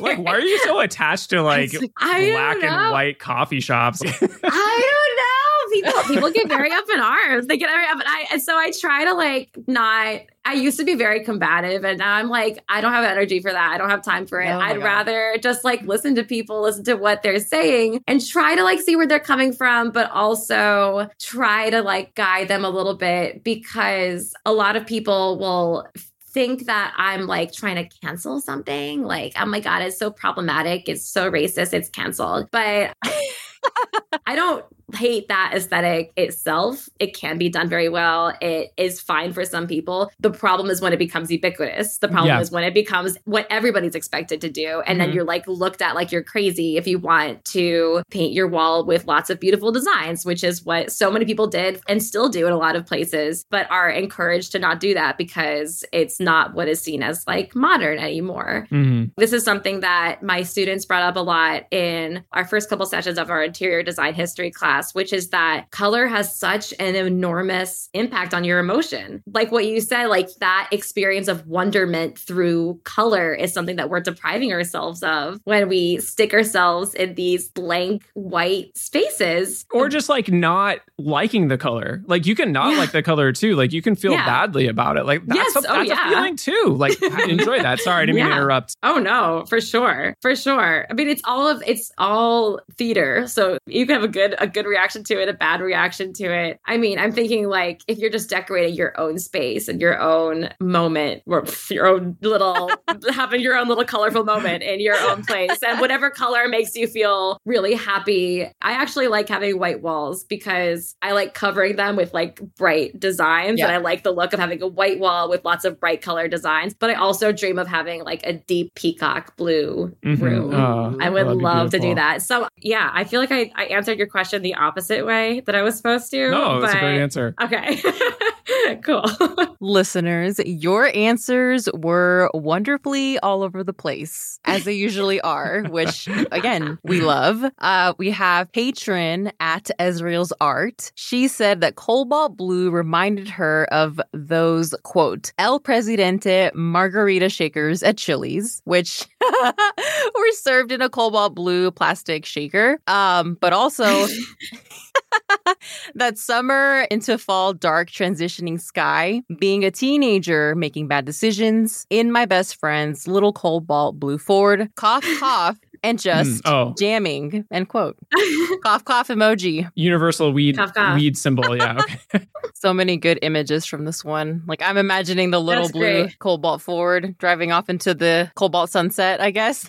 Speaker 4: Like, why are you so attached to like
Speaker 8: I
Speaker 4: black and
Speaker 8: know.
Speaker 4: White coffee shops? [LAUGHS] [LAUGHS]
Speaker 8: I don't know. People people get very up in arms. They get very up, and I and so I try to like not. I used to be very combative, and now I'm like, I don't have energy for that. I don't have time for it.
Speaker 3: Oh
Speaker 8: I'd
Speaker 3: God.
Speaker 8: rather just like listen to people, listen to what they're saying, and try to like see where they're coming from, but also try to like guide them a little bit because a lot of people will think that I'm like trying to cancel something. Like, oh my God, it's so problematic. It's so racist. It's canceled. But [LAUGHS] I don't hate that aesthetic itself. It can be done very well. It is fine for some people. The problem is when it becomes ubiquitous. The problem
Speaker 4: Yeah.
Speaker 8: is when it becomes what everybody's expected to do. And then
Speaker 4: Mhm.
Speaker 8: you're like looked at like you're crazy if you want to paint your wall with lots of beautiful designs, which is what so many people did and still do in a lot of places, but are encouraged to not do that because it's not what is seen as like modern anymore.
Speaker 4: Mhm.
Speaker 8: This is something that my students brought up a lot in our first couple sessions of our interior design history class, which is that color has such an enormous impact on your emotion. Like what you said, like that experience of wonderment through color is something that we're depriving ourselves of when we stick ourselves in these blank white spaces.
Speaker 4: Or just like not liking the color. Like you can not
Speaker 8: Yeah.
Speaker 4: like the color too. Like you can feel
Speaker 8: Yeah.
Speaker 4: badly about it. Like that's,
Speaker 8: Yes.
Speaker 4: a,
Speaker 8: Oh,
Speaker 4: that's
Speaker 8: yeah.
Speaker 4: a feeling too. Like I [LAUGHS] enjoy that. Sorry, I didn't mean to interrupt.
Speaker 8: Oh no, for sure. For sure. I mean it's all of it's all theater. So you can have a good a good reaction to it, a bad reaction to it. I mean, I'm thinking like if you're just decorating your own space and your own moment or [LAUGHS] your own little [LAUGHS] having your own little colorful moment in your own place and whatever color makes you feel really happy. I actually like having white walls because I like covering them with like bright designs
Speaker 3: Yeah.
Speaker 8: and I like the look of having a white wall with lots of bright color designs, but I also dream of having like a deep peacock blue
Speaker 4: Mhm.
Speaker 8: room.
Speaker 4: Oh,
Speaker 8: I would
Speaker 4: that'd be
Speaker 8: love to do that. So yeah, I feel like I, I answered your question the opposite way that I was supposed to.
Speaker 4: No, that's a great answer.
Speaker 8: Okay. [LAUGHS] cool.
Speaker 3: Listeners, your answers were wonderfully all over the place, as they usually are, which again, we love. Uh, we have patron at Ezreal's art. She said that cobalt blue reminded her of those, quote, El Presidente margarita shakers at Chili's, which [LAUGHS] were served in a cobalt blue plastic shaker. Um, but also [LAUGHS] that summer into fall dark transitioning sky, being a teenager making bad decisions, in my best friend's little cobalt blue Ford, cough cough, and just
Speaker 4: Mm, oh.
Speaker 3: jamming. End quote. [LAUGHS] cough cough emoji.
Speaker 4: Universal weed
Speaker 8: Cough, cough.
Speaker 4: weed symbol. Yeah. [LAUGHS] Okay. [LAUGHS]
Speaker 3: So many good images from this one. Like I'm imagining the little
Speaker 8: That's
Speaker 3: blue
Speaker 8: great.
Speaker 3: cobalt Ford driving off into the cobalt sunset, I guess.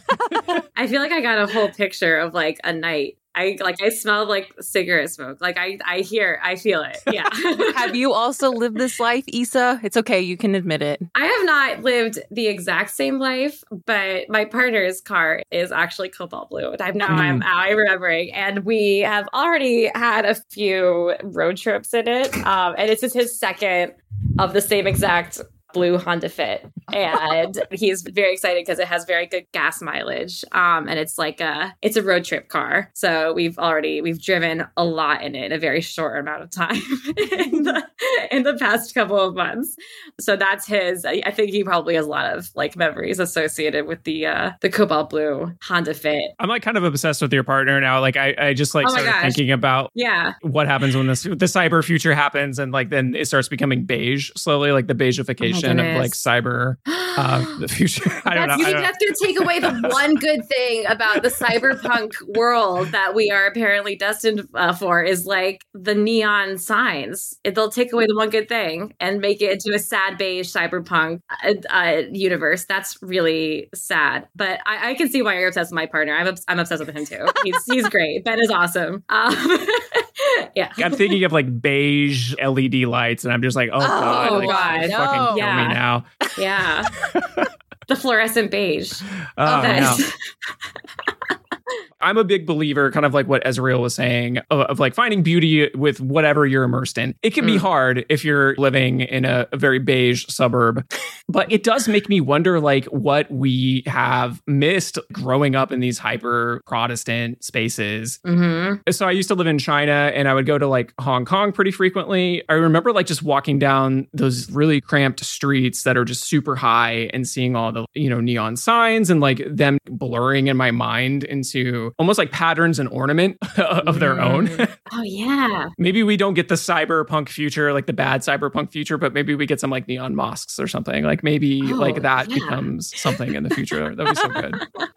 Speaker 8: I feel like I got a whole picture of like a night. I like I smelled like cigarette smoke. Like I I hear I feel it. [LAUGHS] Yeah. [LAUGHS]
Speaker 3: Have you also lived this life, Issa? It's okay, you can admit it.
Speaker 8: I have not lived the exact same life, but my partner's car is actually cobalt blue. And I'm now I'm I'm remembering, and we have already had a few road trips in it, um, and this is his second of the same exact blue Honda Fit, and he's very excited because it has very good gas mileage, um, and it's like a it's a road trip car. So we've already we've driven a lot in it in a very short amount of time [LAUGHS] in the in the past couple of months. So that's his. I think he probably has a lot of like memories associated with the uh the cobalt blue Honda Fit.
Speaker 4: I'm like kind of obsessed with your partner now. Like I, I just like
Speaker 8: Oh
Speaker 4: started
Speaker 8: gosh.
Speaker 4: thinking about
Speaker 8: Yeah.
Speaker 4: what happens when this the cyber future happens and like then it starts becoming beige slowly, like the beigification of like cyber uh [GASPS] the future. [LAUGHS] I don't
Speaker 8: That's,
Speaker 4: know.
Speaker 8: you
Speaker 4: I don't-
Speaker 8: that's going to take away the one good [LAUGHS] thing about the cyberpunk world that we are apparently destined uh, for is like the neon signs. It, they'll take away the one good thing and make it into a sad beige cyberpunk uh, uh, universe. That's really sad. But I, I can see why you're obsessed with my partner. I'm, I'm obsessed with him too. He's he's great. Ben is awesome. Um, [LAUGHS] [LAUGHS] yeah.
Speaker 4: I'm thinking of like beige LED lights, and I'm just like, oh, god,
Speaker 8: Oh,
Speaker 4: like,
Speaker 8: God,
Speaker 4: fucking
Speaker 3: no.
Speaker 4: kill
Speaker 8: Yeah.
Speaker 4: me now.
Speaker 8: Yeah. [LAUGHS] the fluorescent beige.
Speaker 4: Oh, no. [LAUGHS] I'm a big believer, kind of like what Ezreal was saying, of, of like finding beauty with whatever you're immersed in. It can be
Speaker 8: Mm.
Speaker 4: hard if you're living in a, a very beige suburb, but it does make me wonder like what we have missed growing up in these hyper Protestant spaces.
Speaker 8: hmm
Speaker 4: So I used to live in China and I would go to like Hong Kong pretty frequently. I remember like just walking down those really cramped streets that are just super high and seeing all the, you know, neon signs and like them blurring in my mind into almost like patterns and ornament [LAUGHS] of their own. Mm. [LAUGHS]
Speaker 8: Oh yeah.
Speaker 4: maybe we don't get the cyberpunk future, like the bad cyberpunk future, but maybe we get some like neon mosques or something. Like maybe
Speaker 8: Oh,
Speaker 4: like that
Speaker 8: yeah.
Speaker 4: becomes something in the future. That'd be so good. [LAUGHS]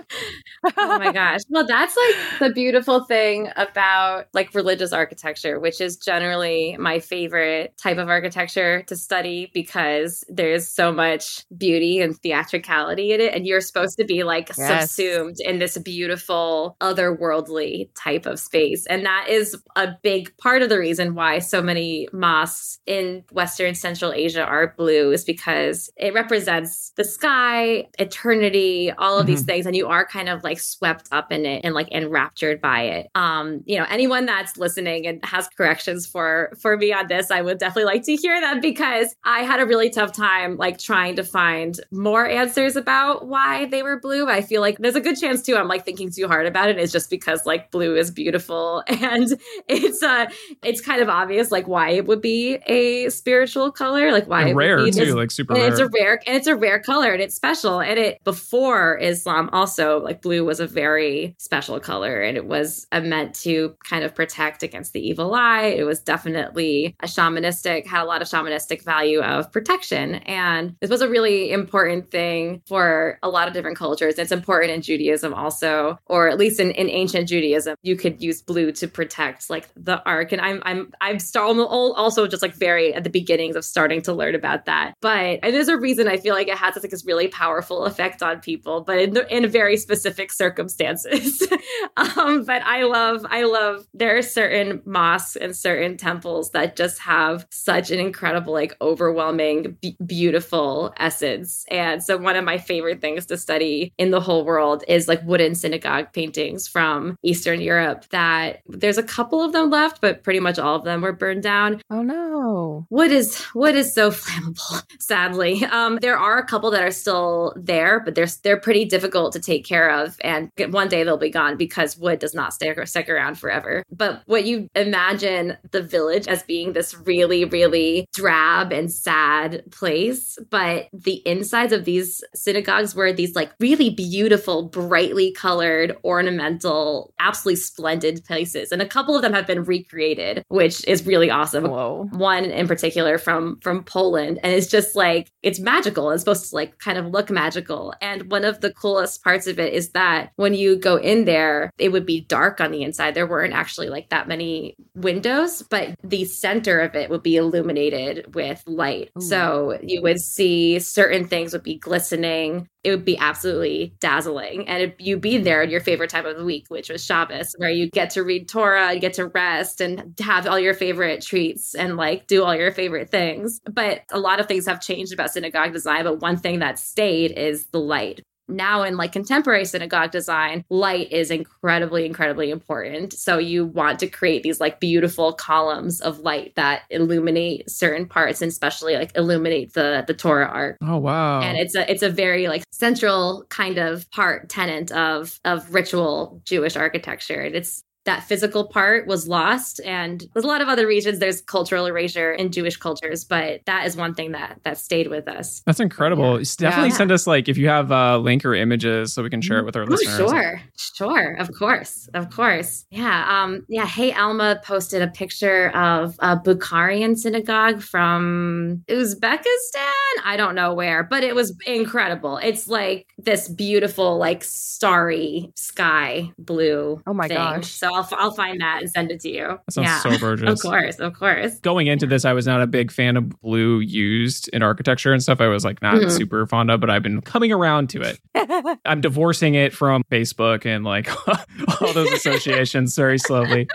Speaker 8: oh my gosh. Well, that's like the beautiful thing about like religious architecture, which is generally my favorite type of architecture to study because there's so much beauty and theatricality in it. And you're supposed to be like
Speaker 1: Yes.
Speaker 8: subsumed in this beautiful, otherworldly type of space. And that is a big part of the reason why so many mosques in Western Central Asia are blue is because it represents the sky, eternity, all of these
Speaker 4: Mhm.
Speaker 8: things. And you are kind of like swept up in it and like enraptured by it. Um, you know, anyone that's listening and has corrections for for me on this, I would definitely like to hear them because I had a really tough time like trying to find more answers about why they were blue. I feel like there's a good chance too I'm like thinking too hard about it. It's just because like blue is beautiful. [LAUGHS] And it's uh it's kind of obvious like why it would be a spiritual color, like why it
Speaker 4: And
Speaker 8: would
Speaker 4: rare
Speaker 8: be
Speaker 4: too, like super
Speaker 8: it's a rare and it's a rare color and it's special. And it before islam also like blue was a very special color and it was uh, meant to kind of protect against the evil eye. It was definitely a shamanistic had a lot of shamanistic value of protection. And this was a really important thing for a lot of different cultures. It's important in judaism also or at least in, in ancient judaism you could use blue to protect like the ark. And i'm i'm i'm still also just like very at the beginnings of starting to learn about that. But there's a reason i feel like it has like this really powerful effect on people but in, in very specific circumstances. [LAUGHS] Um but i love i love there are certain mosques and certain temples that just have such an incredible like overwhelming be- beautiful essence. And so one of my favorite things to study in the whole world is like wooden synagogue paintings from eastern europe that there's a couple of them left but pretty much all of them were burned down.
Speaker 3: Oh no.
Speaker 8: wood is wood is so [LAUGHS] flammable sadly? Um there are a couple that are still there but they're they're pretty difficult to take care of and one day they'll be gone because wood does not stay stick around forever. But what you imagine the village as being this really really drab and sad place but the insides of these synagogues were these like really beautiful brightly colored ornamental absolutely splendid places. And a couple of them have been recreated which is really awesome.
Speaker 3: Whoa.
Speaker 8: one in particular from from Poland. And it's just like it's magical. It's supposed to like kind of look magical. And one of the coolest parts of it is that when you go in there it would be dark on the inside. There weren't actually like that many windows but the center of it would be illuminated with light.
Speaker 3: Ooh.
Speaker 8: so you would see certain things would be glistening. It would be absolutely dazzling. And if you'd be there in your favorite time of the week, which was Shabbos, where you get to read Torah, you get to rest and have all your favorite treats and like do all your favorite things. But a lot of things have changed about synagogue design. But one thing that stayed is the light. Now, in like contemporary synagogue design, light is incredibly, incredibly important. So, you want to create these like beautiful columns of light that illuminate certain parts and especially like illuminate the, the Torah ark
Speaker 4: Oh wow.
Speaker 8: and it's a it's a very like central kind of part tenant of of ritual Jewish architecture. And it's that physical part was lost and there's a lot of other regions there's cultural erasure in Jewish cultures, but that is one thing that that stayed with us.
Speaker 4: That's incredible. S- Definitely
Speaker 8: Yeah.
Speaker 4: send us like if you have uh, link or images so we can share it with our
Speaker 8: Oh,
Speaker 4: listeners.
Speaker 8: sure, sure, of course, of course. Yeah, um, yeah. Hey, Alma posted a picture of a Bukharian synagogue from Uzbekistan. I don't know where, but it was incredible. It's like this beautiful, like starry sky blue.
Speaker 3: Oh my
Speaker 8: thing.
Speaker 3: gosh.
Speaker 8: So I'll I'll find that and send it to you.
Speaker 4: That sounds
Speaker 8: yeah,
Speaker 4: so gorgeous. [LAUGHS]
Speaker 8: of course, of course.
Speaker 4: Going into this, I was not a big fan of blue used in architecture and stuff. I was like not
Speaker 8: Mhm.
Speaker 4: super fond of, but I've been coming around to it. [LAUGHS] I'm divorcing it from Facebook and like [LAUGHS] all those associations very slowly.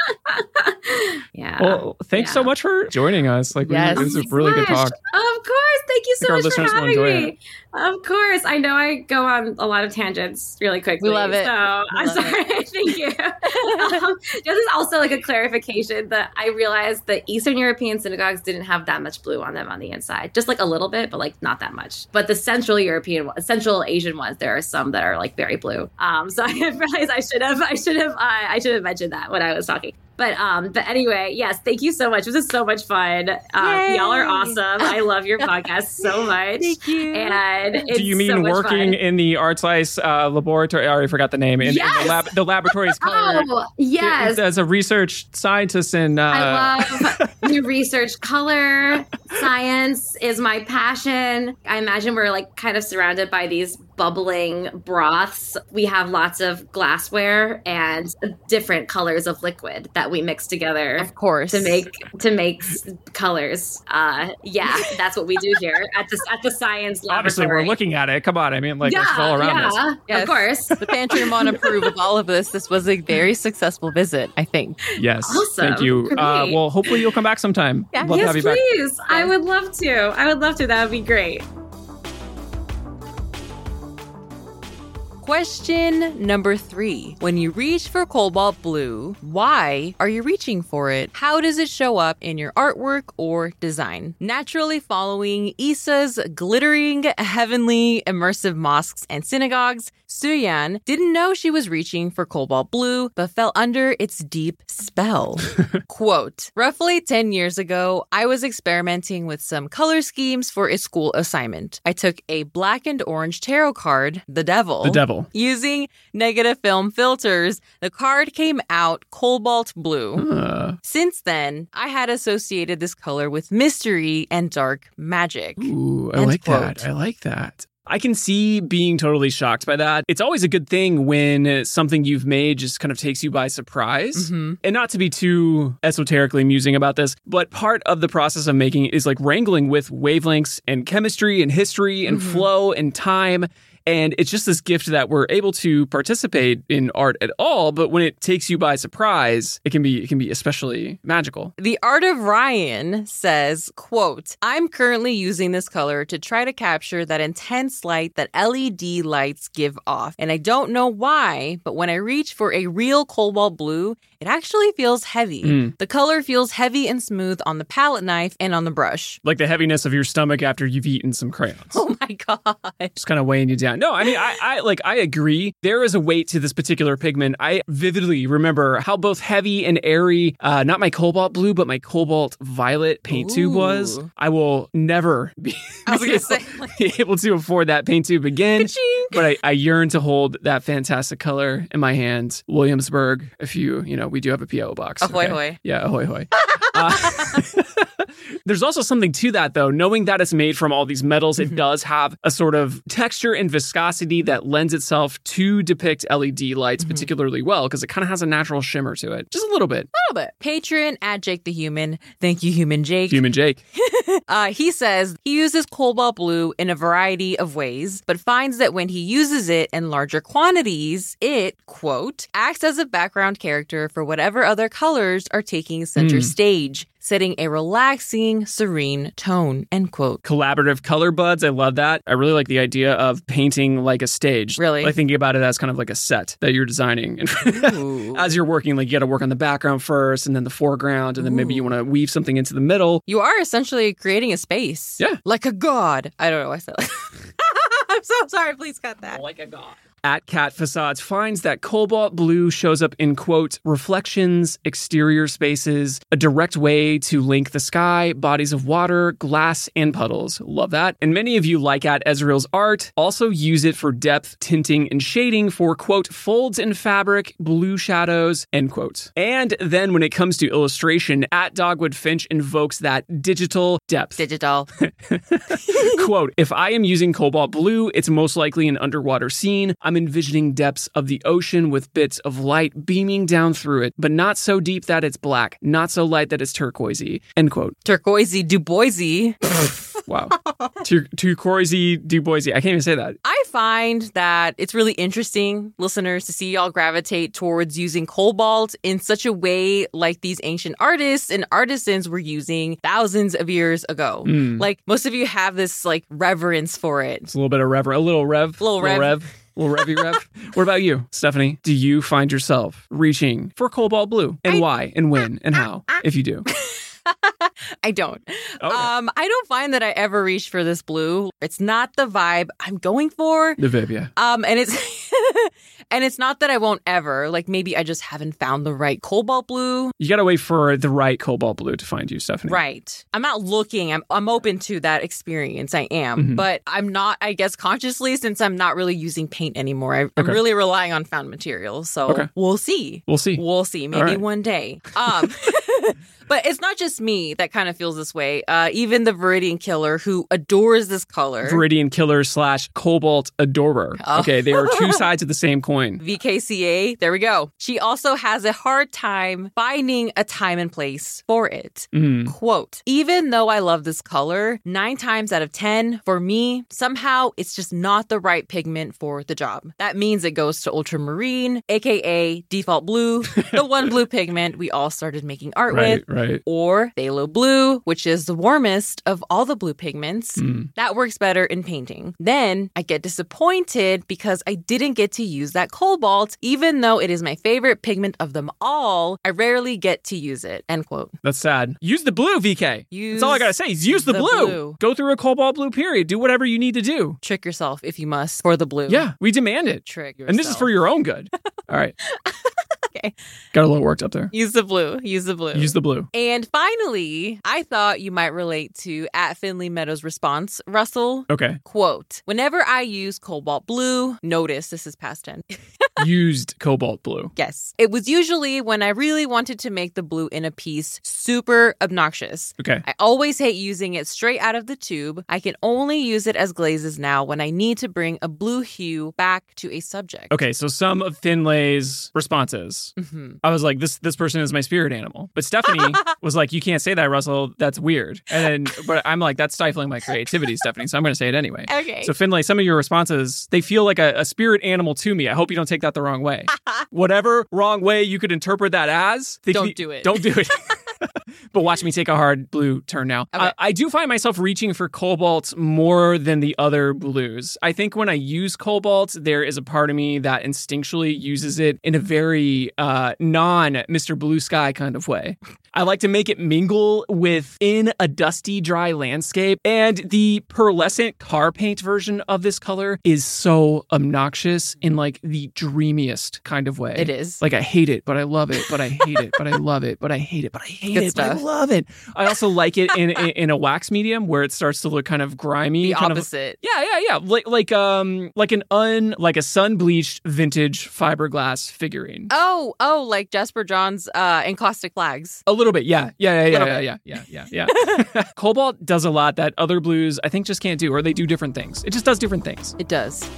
Speaker 8: Yeah.
Speaker 4: Well, thanks so much for joining us. Like, we-
Speaker 1: Yes.
Speaker 4: it was a really good talk.
Speaker 8: Of course. Thank you so much for having
Speaker 4: enjoy
Speaker 8: me. Of course. I know I go on a lot of tangents really quickly.
Speaker 1: We love it.
Speaker 8: So I'm
Speaker 1: love it.
Speaker 8: sorry. Thank you. [LAUGHS] this is also like a clarification that I realized that Eastern European synagogues didn't have that much blue on them on the inside. Just like a little bit, but like not that much. But the Central European, Central Asian ones, there are some that are like very blue. Um, so [LAUGHS] I realized I should have, I should have, uh, I should have mentioned that when I was talking. But um, but anyway, yes, thank you so much. This is so much fun. Um, y'all are awesome. I love your podcast so [LAUGHS] much.
Speaker 3: Thank you.
Speaker 8: And it's
Speaker 4: Do you mean
Speaker 8: so
Speaker 4: working
Speaker 8: fun.
Speaker 4: in the Art Slice uh, laboratory? I already forgot the name. In, in
Speaker 8: Yes!
Speaker 4: the, lab, the laboratory's color.
Speaker 8: Oh yes,
Speaker 4: As a research scientist and uh,
Speaker 8: I love [LAUGHS] the research. Color science is my passion. I imagine we're like kind of surrounded by these bubbling broths. We have lots of glassware and different colors of liquid that we mix together.
Speaker 3: Of course.
Speaker 8: To make to make colors, uh, yeah, that's what we do here at the at the science laboratory. [LAUGHS]
Speaker 4: obviously we're looking at it. Come on, I mean, like it's all around
Speaker 8: yeah,
Speaker 4: us.
Speaker 3: Yes.
Speaker 8: of course.
Speaker 3: The pantry room approve [LAUGHS] of all of this. This was a very successful visit, I think.
Speaker 4: Yes,
Speaker 8: Awesome.
Speaker 4: thank you. Uh, well, hopefully you'll come back sometime.
Speaker 3: Yeah.
Speaker 4: Love to
Speaker 8: yes,
Speaker 4: have you back.
Speaker 8: please. I would love to. I would love to. That would be great.
Speaker 3: Question number three. When you reach for cobalt blue, why are you reaching for it? How does it show up in your artwork or design? Naturally following Isa's glittering, heavenly, immersive mosques and synagogues, Suyan didn't know she was reaching for cobalt blue, but fell under its deep spell. [LAUGHS] Quote Roughly 10 years ago, I was experimenting with some color schemes for a school assignment. I took a black and orange tarot card, the devil.
Speaker 4: The devil.
Speaker 3: Using negative film filters, the card came out cobalt blue.
Speaker 4: Uh,
Speaker 3: Since then, I had associated this color with mystery and dark magic.
Speaker 4: ooh, I
Speaker 3: End
Speaker 4: like
Speaker 3: quote.
Speaker 4: that. I like that. I can see being totally shocked by that. It's always a good thing when something you've made just kind of takes you by surprise.
Speaker 3: Mhm.
Speaker 4: And not to be too esoterically musing about this, but part of the process of making is like wrangling with wavelengths and chemistry and history and
Speaker 3: Mhm.
Speaker 4: flow and time. And it's just this gift that we're able to participate in art at all, but when it takes you by surprise, it can be it can be especially magical.
Speaker 3: The Art of Ryan says, quote, I'm currently using this color to try to capture that intense light that LED lights give off. And I don't know why, but when I reach for a real cobalt blue, it actually feels heavy.
Speaker 4: Mm.
Speaker 3: The color feels heavy and smooth on the palette knife and on the brush.
Speaker 4: Like the heaviness of your stomach after you've eaten some crayons. [LAUGHS]
Speaker 3: Oh my god.
Speaker 4: just kind of weighing you down. No, I mean, I, I like, I agree. There is a weight to this particular pigment. I vividly remember how both heavy and airy, uh, not my cobalt blue, but my cobalt violet paint tube was. I will never be, [LAUGHS]
Speaker 3: was [LAUGHS] gonna say,
Speaker 4: be able to afford that paint tube again.
Speaker 3: Ka-ching.
Speaker 4: But I, I yearn to hold that fantastic color in my hand. Williamsburg, if you, you know, we do have a PO box.
Speaker 3: Ahoy, hoy.
Speaker 4: Yeah, ahoy, hoy. [LAUGHS] Uh, There's also something to that, though. Knowing that it's made from all these metals,
Speaker 3: Mm-hmm.
Speaker 4: it does have a sort of texture and viscosity that lends itself to depict LED lights
Speaker 3: Mm-hmm.
Speaker 4: particularly well because it kind of has a natural shimmer to it. Just a little bit.
Speaker 3: A little bit. Patron at Jake the Human. Thank you, Human Jake.
Speaker 4: Human Jake. [LAUGHS]
Speaker 3: Uh, he says he uses cobalt blue in a variety of ways, but finds that when he uses it in larger quantities, it, quote, acts as a background character for whatever other colors are taking center
Speaker 4: Mm.
Speaker 3: stage, setting a relaxing, serene tone, end quote.
Speaker 4: Collaborative color buds. I love that. I really like the idea of painting like a stage.
Speaker 3: Really?
Speaker 4: Like thinking about it as kind of like a set that you're designing. [LAUGHS]
Speaker 3: Ooh.
Speaker 4: as you're working, like you got to work on the background first and then the foreground, and then maybe you want to weave something into the middle.
Speaker 3: You are essentially creating a space.
Speaker 4: Yeah.
Speaker 3: Like a god. I don't know why I said like [LAUGHS] I'm so sorry. Please cut that.
Speaker 4: Like a god. At Cat Facades finds that cobalt blue shows up in quote reflections, exterior spaces, a direct way to link the sky, bodies of water, glass, and puddles. Love that. And many of you like at Ezreal's art also use it for depth, tinting, and shading for quote folds in fabric, blue shadows, end quote. And then when it comes to illustration, at Dogwood Finch invokes that digital depth.
Speaker 3: Digital. [LAUGHS] [LAUGHS]
Speaker 4: Quote, if I am using cobalt blue, it's most likely an underwater scene. I'm envisioning depths of the ocean with bits of light beaming down through it, but not so deep that it's black, not so light that it's turquoisey. End quote.
Speaker 3: Turquoisey Duboisy. [LAUGHS]
Speaker 4: Wow. Tur- turquoisey Duboisy. I can't even say that.
Speaker 3: I find that it's really interesting, listeners, to see y'all gravitate towards using cobalt in such a way like these ancient artists and artisans were using thousands of years ago.
Speaker 4: Mm.
Speaker 3: Like most of you have this like reverence for it.
Speaker 4: It's a little bit of rev, a little rev,
Speaker 3: Little rev.
Speaker 4: rev. Little revy rev. What about you, Stephanie? Do you find yourself reaching for cobalt blue? And
Speaker 3: I-
Speaker 4: why? And when? And how? If you do. [LAUGHS]
Speaker 3: I don't.
Speaker 4: Okay.
Speaker 3: Um, I don't find that I ever reach for this blue. It's not the vibe I'm going for.
Speaker 4: The vibe, yeah.
Speaker 3: Um, and it's [LAUGHS] [LAUGHS] and it's not that I won't ever. Like maybe I just haven't found the right cobalt blue.
Speaker 4: You gotta wait for the right cobalt blue to find you, Stephanie.
Speaker 3: Right. I'm not looking. I'm I'm open to that experience. I am,
Speaker 4: Mhm.
Speaker 3: but I'm not. I guess consciously since I'm not really using paint anymore. I, I'm
Speaker 4: Okay.
Speaker 3: really relying on found materials. So
Speaker 4: Okay.
Speaker 3: we'll see.
Speaker 4: We'll see.
Speaker 3: We'll see. Maybe
Speaker 4: right.
Speaker 3: one day. [LAUGHS] Um. [LAUGHS] But it's not just me that kind of feels this way. Uh, even the Viridian Killer, who adores this color,
Speaker 4: Viridian Killer slash Cobalt Adorer.
Speaker 3: Oh.
Speaker 4: Okay, they are two sides of the same coin.
Speaker 3: VKCA, there we go. She also has a hard time finding a time and place for it.
Speaker 4: Mm.
Speaker 3: Quote, even though I love this color, nine times out of 10, for me, somehow it's just not the right pigment for the job. That means it goes to ultramarine, aka default blue, the [LAUGHS] one blue pigment we all started making art
Speaker 4: Right,
Speaker 3: with.
Speaker 4: right.
Speaker 3: Or phthalo blue, which is the warmest of all the blue pigments.
Speaker 4: Mm.
Speaker 3: That works better in painting. Then I get disappointed because I didn't get to use that cobalt, even though it is my favorite pigment of them all. I rarely get to use it. End quote.
Speaker 4: That's sad. Use the blue, VK.
Speaker 3: Use
Speaker 4: That's all I gotta say. Is use the,
Speaker 3: the
Speaker 4: blue.
Speaker 3: blue.
Speaker 4: Go through a cobalt blue period. Do whatever you need to do.
Speaker 3: Trick yourself if you must for the blue.
Speaker 4: Yeah, we demand it.
Speaker 3: Trick yourself.
Speaker 4: And this is for your own good. [LAUGHS] All right. [LAUGHS]
Speaker 3: Okay.
Speaker 4: Got a little worked up there.
Speaker 3: Use the blue. Use the blue.
Speaker 4: Use the blue.
Speaker 3: and finally, I thought you might relate to at Finley Meadows' response, Russell.
Speaker 4: Okay.
Speaker 3: Quote, whenever I use cobalt blue, notice this is past tense. [LAUGHS]
Speaker 4: Used cobalt blue.
Speaker 3: Yes. It was usually when I really wanted to make the blue in a piece super obnoxious.
Speaker 4: Okay.
Speaker 3: I always hate using it straight out of the tube. I can only use it as glazes now when I need to bring a blue hue back to a subject.
Speaker 4: Okay, so some of Finley's responses.
Speaker 3: Mhm.
Speaker 4: I was like, this this person is my spirit animal. But Stephanie [LAUGHS] was like, you can't say that, Russell. That's weird. And then, but I'm like, that's stifling my creativity, Stephanie. So I'm going to say it anyway. [LAUGHS]
Speaker 3: Okay.
Speaker 4: So Finley, some of your responses, they feel like a, a spirit animal to me. I hope you don't take that the wrong way. Whatever wrong way you could interpret that as,
Speaker 3: Don't
Speaker 4: be-
Speaker 3: do it.
Speaker 4: Don't do it. [LAUGHS] but watch me take a hard blue turn now.
Speaker 3: Okay.
Speaker 4: I, I do find myself reaching for cobalt more than the other blues. I think when I use cobalt, there is a part of me that instinctually uses it in a very uh, non Mr. Blue Sky kind of way. I like to make it mingle within a dusty, dry landscape. And the pearlescent car paint version of this color is so obnoxious in like the dreamiest kind of way.
Speaker 3: It is.
Speaker 4: Like I hate it, but I love it, but I hate it, but I love it, but I hate it, but I hate
Speaker 3: Good
Speaker 4: it,
Speaker 3: stuff.
Speaker 4: Love it. I also like it in, in in a wax medium where it starts to look kind of grimy,
Speaker 3: the
Speaker 4: kind of
Speaker 3: opposite.
Speaker 4: yeah, yeah, yeah. Like like um like an un like a sun bleached vintage fiberglass figurine.
Speaker 3: Oh, oh, like Jasper Johns' uh, encaustic flags.
Speaker 4: A little bit, yeah, yeah, yeah,
Speaker 3: Little
Speaker 4: yeah,
Speaker 3: bit.
Speaker 4: yeah, yeah, yeah, yeah. [LAUGHS] Cobalt does a lot that other blues I think just can't do, or they do different things. It just does different things.
Speaker 3: It does.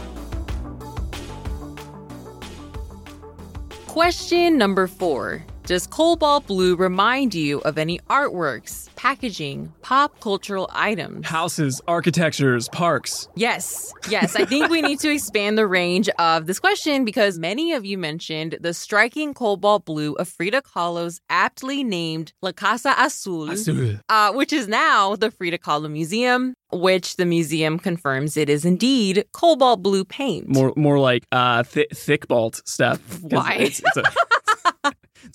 Speaker 3: Question number four Does cobalt blue remind you of any artworks, packaging, pop cultural items?
Speaker 4: Houses, architectures, parks.
Speaker 3: Yes, yes. I think we need to [LAUGHS] expand the range of this question because many of you mentioned the striking cobalt blue of Frida Kahlo's aptly named La Casa Azul, uh, which is now the Frida Kahlo Museum, which the museum confirms it is indeed cobalt blue paint.
Speaker 4: More more like uh th- thick balt stuff.
Speaker 3: Why?
Speaker 4: It's, it's, a, [LAUGHS]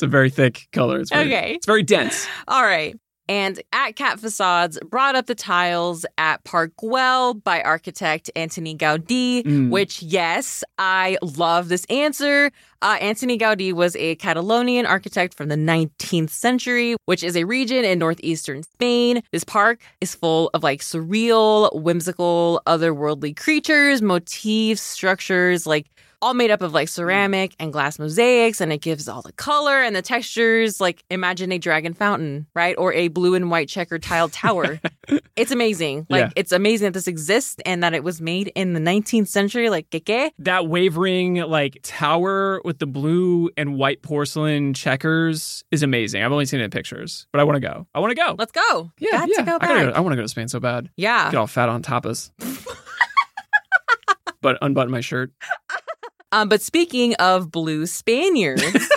Speaker 4: it's a very thick color. It's very,
Speaker 3: Okay.
Speaker 4: It's very dense.
Speaker 3: All right. And at Cat Facades brought up the tiles at Park Güell by architect Antoni Gaudí,
Speaker 4: Mm.
Speaker 3: which, yes, I love this answer. Uh, Antoni Gaudí was a Catalonian architect from the 19th century, which is a region in northeastern Spain. This park is full of like surreal, whimsical, otherworldly creatures, motifs, structures, like all made up of like ceramic and glass mosaics and it gives all the color and the textures. Like imagine a dragon fountain right? Or a blue and white checkered tiled tower. [LAUGHS] It's amazing. Like
Speaker 4: Yeah.
Speaker 3: it's amazing that this exists and that it was made in the 19th century. Like que?
Speaker 4: That wavering like tower with the blue and white porcelain checkers is amazing. I've only seen it in pictures, but I want to go. I want to go.
Speaker 3: let's go
Speaker 4: yeah,
Speaker 3: Got
Speaker 4: yeah.
Speaker 3: go
Speaker 4: I, gotta go, I want to go to Spain so bad.
Speaker 3: yeah
Speaker 4: Get all fat on tapas. [LAUGHS] but unbutton my shirt.
Speaker 3: Um, but speaking of blue Spaniards, [LAUGHS]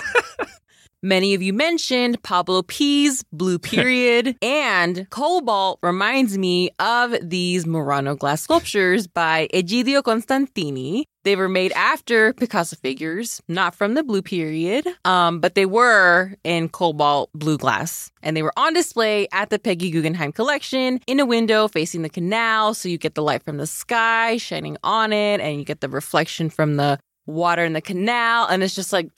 Speaker 3: many of you mentioned Pablo P's Blue [LAUGHS] Period, and Cobalt reminds me of these Murano glass sculptures by Egidio Costantini. They were made after Picasso figures, not from the Blue Period, um, but they were in cobalt blue glass. And they were on display at the Peggy Guggenheim collection in a window facing the canal. So you get the light from the sky shining on it, and you get the reflection from the water in the canal, and it's just like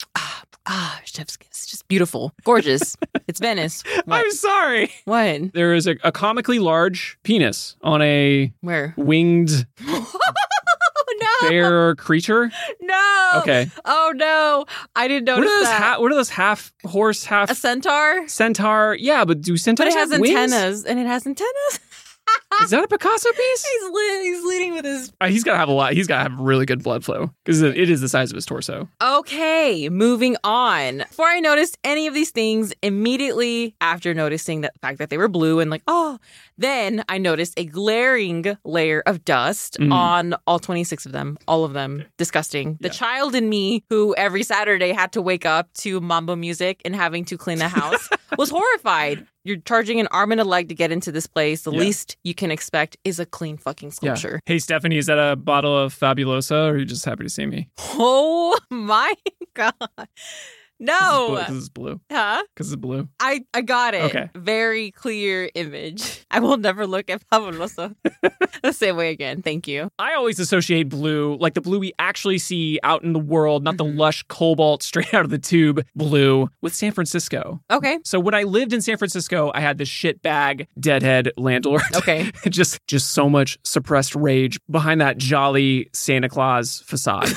Speaker 3: ah, chef's kiss. Just beautiful, gorgeous. [LAUGHS] it's Venice. What?
Speaker 4: I'm sorry.
Speaker 3: what?
Speaker 4: There is a, a comically large penis on a
Speaker 3: Where?
Speaker 4: winged [LAUGHS]
Speaker 3: Oh no!
Speaker 4: bear creature.
Speaker 3: No.
Speaker 4: Okay.
Speaker 3: Oh no! I didn't notice
Speaker 4: What are those?
Speaker 3: that.
Speaker 4: Ha- what are those half horse, half
Speaker 3: a centaur?
Speaker 4: centaur? Yeah, but do
Speaker 3: But
Speaker 4: centaurs
Speaker 3: it has
Speaker 4: wings?
Speaker 3: antennas, and it has antennas.
Speaker 4: Is that a Picasso piece?
Speaker 3: he's le- he's leading with his.
Speaker 4: Uh, he's got to have a lot. He's got to have really good blood flow because it it is the size of his torso.
Speaker 3: Okay, moving on. Before I noticed any of these things, immediately after noticing that the fact that they were blue and like, oh, then I noticed a glaring layer of dust
Speaker 4: Mm.
Speaker 3: on all 26 of them, all of them. Disgusting. The
Speaker 4: Yeah.
Speaker 3: child in me, who every Saturday had to wake up to mambo music and having to clean the house, [LAUGHS] was horrified. You're charging an arm and a leg to get into this place. The
Speaker 4: Yeah.
Speaker 3: least you can expect is a clean fucking sculpture.
Speaker 4: Hey, Stephanie, is that a bottle of Fabuloso, or are you just happy to see me?
Speaker 3: Oh [LAUGHS] my God. No.
Speaker 4: Because it's blue.
Speaker 3: Huh?
Speaker 4: Because it's blue.
Speaker 3: I, I got it.
Speaker 4: Okay.
Speaker 3: Very clear image. [LAUGHS] I will never look at Fabuloso the same way again. Thank you.
Speaker 4: I always associate blue, like the blue we actually see out in the world, not the
Speaker 3: Mm-hmm.
Speaker 4: lush cobalt [LAUGHS] straight out of the tube blue, with San Francisco.
Speaker 3: Okay.
Speaker 4: So when I lived in San Francisco, I had this shitbag deadhead landlord.
Speaker 3: Okay. [LAUGHS]
Speaker 4: just just so much suppressed rage behind that jolly Santa Claus facade.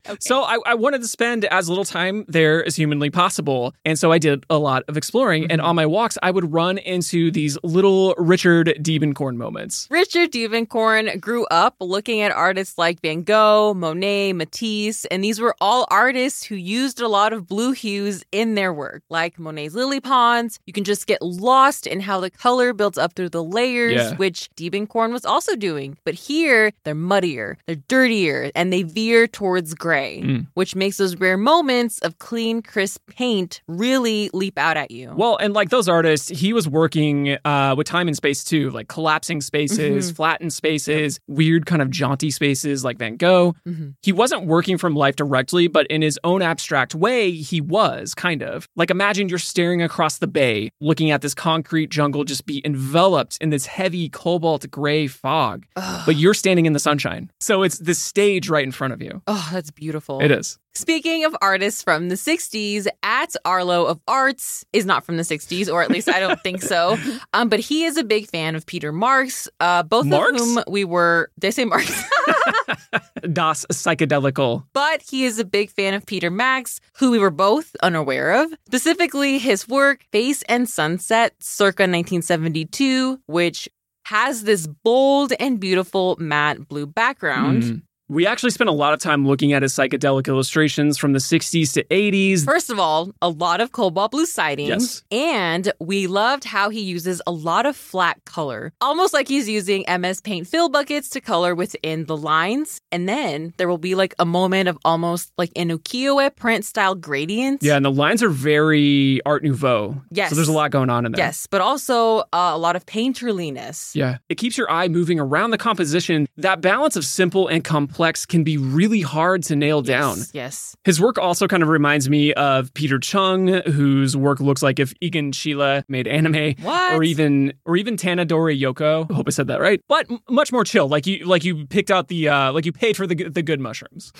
Speaker 4: [LAUGHS] So I, I wanted to spend as little time there as humanly possible. And so I did a lot of exploring. And mm-hmm. on my walks, I would run into these little Richard Diebenkorn moments.
Speaker 3: Richard Diebenkorn grew up looking at artists like Van Gogh, Monet, Matisse, and these were all artists who used a lot of blue hues in their work. Like Monet's lily ponds, you can just get lost in how the color builds up through the layers,
Speaker 4: Yeah.
Speaker 3: which Diebenkorn was also doing. But here, they're muddier, they're dirtier, and they veer towards gray,
Speaker 4: Mm.
Speaker 3: which makes those rare moments of clean, crisp paint really leap out at you.
Speaker 4: Well, and like those artists, he was working uh, with time and space too, like collapsing spaces, flattened spaces, weird kind of jaunty spaces like Van Gogh.
Speaker 3: Mhm.
Speaker 4: He wasn't working from life directly, but in his own abstract way, he was kind of. Like imagine you're staring across the bay, looking at this concrete jungle just be enveloped in this heavy cobalt gray fog, but you're standing in the sunshine. So it's this stage right in front of you.
Speaker 3: Oh, that's beautiful.
Speaker 4: It is.
Speaker 3: Speaking of artists from the 60s, at Arlo of Arts is not from the 60s, or at least I don't think so. [LAUGHS] Um, but he is a big fan of Peter Marx, uh, both
Speaker 4: Marx?
Speaker 3: of whom we were, I say Marx? [LAUGHS]
Speaker 4: Das Psychedelical.
Speaker 3: but he is a big fan of Peter Max, who we were both unaware of, specifically his work, Face and Sunset, circa 1972, which has this bold and beautiful matte blue background.
Speaker 4: Mm. We actually spent a lot of time looking at his psychedelic illustrations from the 60s to 80s.
Speaker 3: First of all, a lot of cobalt blue siding.
Speaker 4: Yes.
Speaker 3: And we loved how he uses a lot of flat color, almost like he's using MS Paint fill buckets to color within the lines. And then there will be like a moment of almost like an ukiyo-e print style gradients.
Speaker 4: Yeah, and the lines are very Art Nouveau.
Speaker 3: Yes.
Speaker 4: So there's a lot going on in there.
Speaker 3: Yes, but also uh, a lot of painterliness.
Speaker 4: Yeah. It keeps your eye moving around the composition. That balance of simple and complex can be really hard to nail down.
Speaker 3: Yes, Yes.
Speaker 4: His work also kind of reminds me of Peter Chung, whose work looks like if Egon Schiele made anime,
Speaker 3: What?
Speaker 4: or even or even Tanadori Yoko. I hope I said that right. But much more chill. Like you like you picked out the uh, like you paid for the the good mushrooms.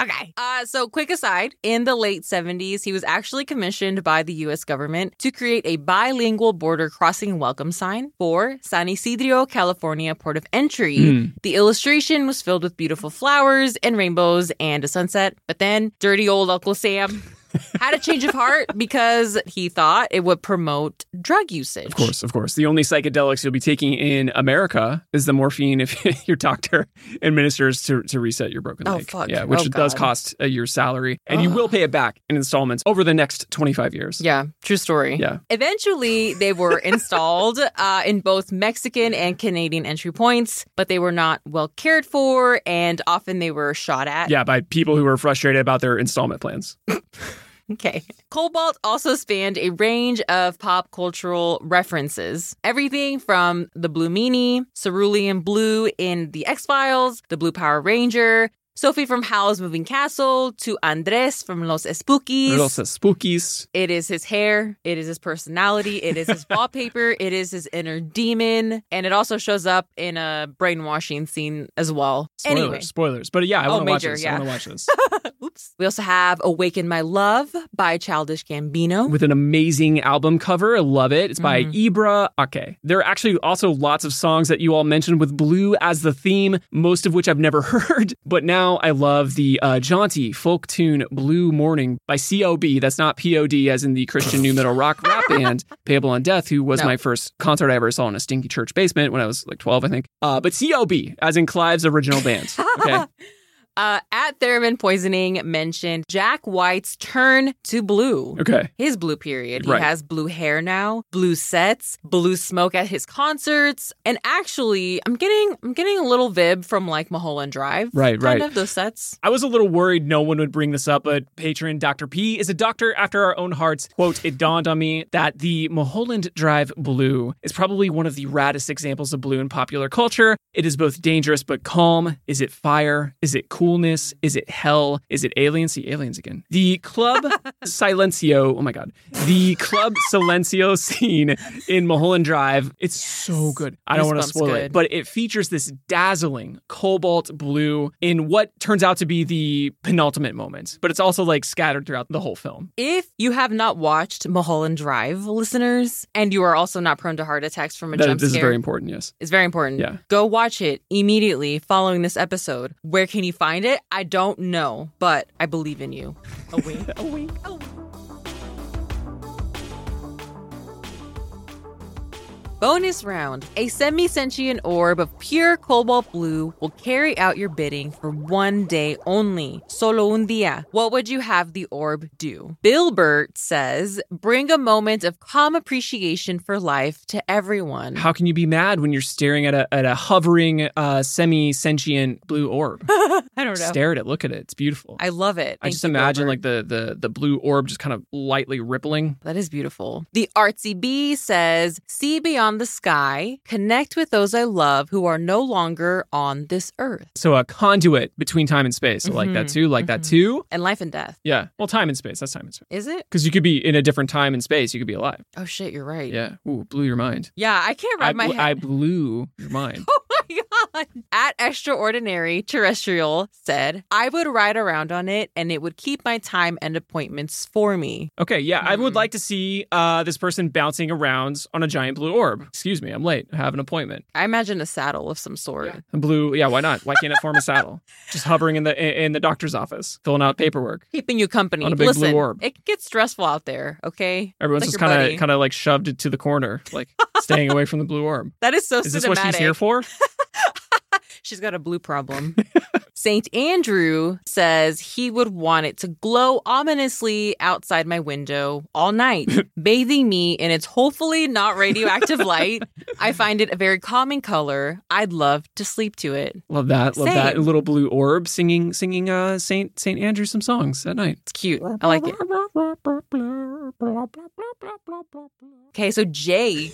Speaker 3: Okay. Uh, so, quick aside in the late 70s, he was actually commissioned by the US government to create a bilingual border crossing welcome sign for San Ysidro, California port of entry.
Speaker 4: Mm.
Speaker 3: The illustration was filled with beautiful flowers and rainbows and a sunset. But then, dirty old Uncle Sam had a change of heart because he thought it would promote drug usage.
Speaker 4: Of course, of course. The only psychedelics you'll be taking in America is the morphine if [LAUGHS] your doctor administers to, to reset your broken
Speaker 3: Oh, fuck.
Speaker 4: Yeah, which
Speaker 3: Oh,
Speaker 4: does cost a year's salary. And you will pay it back in installments over the next 25 years.
Speaker 3: Yeah, true story.
Speaker 4: Yeah.
Speaker 3: Eventually, they were [LAUGHS] installed uh, in both Mexican and Canadian entry points, but they were not well cared for, and often they were shot at.
Speaker 4: Yeah, by people who were frustrated about their installment plans. [LAUGHS] [LAUGHS]
Speaker 3: Okay. Cobalt also spanned a range of pop cultural references. Everything from the Blue Meanie, Cerulean Blue in The X Files, the Blue Power Ranger, Sophie from Howl's Moving Castle to Andres from Los Espookys.
Speaker 4: Los Espookys.
Speaker 3: It is his hair. It is his personality. It is his [LAUGHS] wallpaper. It is his inner demon. And it also shows up in a brainwashing scene as well.
Speaker 4: Spoilers,
Speaker 3: Anyway.
Speaker 4: spoilers. But yeah, I
Speaker 3: Oh,
Speaker 4: want to watch this.
Speaker 3: yeah.
Speaker 4: I want to watch this. [LAUGHS]
Speaker 3: We also have Awaken My Love by Childish Gambino.
Speaker 4: With an amazing album cover. I love it. It's by
Speaker 3: Mhm.
Speaker 4: Ibra Ake. There are actually also lots of songs that you all mentioned with blue as the theme, most of which I've never [LAUGHS] heard. But now I love the uh, jaunty folk tune Blue Morning by COB. That's not POD as in the Christian nu metal rock rap [LAUGHS] band Payable on Death, who was
Speaker 3: No.
Speaker 4: my first concert I ever saw in a stinky church basement when I was like 12, I think. Uh, but COB, as in Clive's original band. [LAUGHS] Okay.
Speaker 3: Uh, at Theremin Poisoning mentioned Jack White's turn to blue.
Speaker 4: Okay.
Speaker 3: His blue period. He
Speaker 4: Right.
Speaker 3: has blue hair now, blue sets, blue smoke at his concerts, and actually, I'm getting I'm getting a little vib from like Mulholland Drive.
Speaker 4: Right,
Speaker 3: kind
Speaker 4: right.
Speaker 3: of those sets.
Speaker 4: I was a little worried no one would bring this up, but patron Dr. P is a doctor after our own hearts. Quote, it dawned on me that the Mulholland Drive blue is probably one of the raddest examples of blue in popular culture. It is both dangerous but calm. Is it fire? Is it coolness? Is it hell? Is it aliens? See, aliens again. The Club [LAUGHS] Silencio, oh my God. The Club [LAUGHS] Silencio scene in Mulholland Drive, it's so good. I don't want to spoil it, but it features this dazzling cobalt blue in what turns out to be the penultimate moment, but it's also like scattered throughout the whole film.
Speaker 3: If you have not watched Mulholland Drive, listeners, and you are also not prone to heart attacks from a
Speaker 4: That-
Speaker 3: jump
Speaker 4: this is very important, yes.
Speaker 3: It's very important.
Speaker 4: Yeah.
Speaker 3: Go watch it immediately following this episode. Where can you find it? I don't know, but I believe in you. A wink. [LAUGHS] a wink. A wink. Bonus round. A semi sentient orb of pure cobalt blue will carry out your bidding for one day only. Solo un día. What would you have the orb do? Bilbert says, bring a moment of calm appreciation for life to everyone.
Speaker 4: How can you be mad when you're staring at a, at a hovering, uh, semi sentient blue orb? [LAUGHS]
Speaker 3: I don't know.
Speaker 4: Stare at it, look at it. It's beautiful.
Speaker 3: I love it.
Speaker 4: I just
Speaker 3: you,
Speaker 4: imagine
Speaker 3: Bilbert.
Speaker 4: like the, the the blue orb just kind of lightly rippling.
Speaker 3: That is beautiful. The artsy bee says, See beyond the sky, connect with those I love who are no longer on this earth.
Speaker 4: So a conduit between time and space. I like that
Speaker 3: Mhm,
Speaker 4: too. Like that
Speaker 3: mhm.
Speaker 4: too.
Speaker 3: And life and death.
Speaker 4: Yeah. Well, time and space. That's time and space.
Speaker 3: Is it?
Speaker 4: Because you could be in a different time and space. You could be alive.
Speaker 3: Oh shit, you're right.
Speaker 4: Yeah. Ooh, blew your mind.
Speaker 3: Yeah, I can't
Speaker 4: I,
Speaker 3: wrap my
Speaker 4: bl-
Speaker 3: head.
Speaker 4: I blew your mind. [LAUGHS]
Speaker 3: Oh my god. At Extraordinary Terrestrial said, I would ride around on it and it would keep my time and appointments for me.
Speaker 4: Okay, yeah, I
Speaker 3: Hmm.
Speaker 4: would like to see uh, this person bouncing around on a giant blue orb. Excuse me, I'm late. I have an appointment.
Speaker 3: I imagine a saddle of some sort.
Speaker 4: A blue, yeah, why not? Why can't it form a saddle? [LAUGHS] Just hovering in the in the doctor's office, filling out paperwork.
Speaker 3: Keeping you company.
Speaker 4: On a big blue orb.
Speaker 3: it gets stressful out there, okay?
Speaker 4: Everyone's
Speaker 3: Like
Speaker 4: just kind of kind of like shoved it to the corner, like staying away from the blue orb. [LAUGHS]
Speaker 3: That is so
Speaker 4: Is this what she's here for? [LAUGHS]
Speaker 3: She's got a blue problem. [LAUGHS] St. Andrew says he would want it to glow ominously outside my window all night, [LAUGHS] bathing me in its hopefully not radioactive [LAUGHS] light. I find it a very calming color. I'd love to sleep to it.
Speaker 4: Love that. Love that
Speaker 3: Same.
Speaker 4: little blue orb singing singing uh Saint Saint Andrew some songs at night.
Speaker 3: It's cute. I like it. Okay, so Jay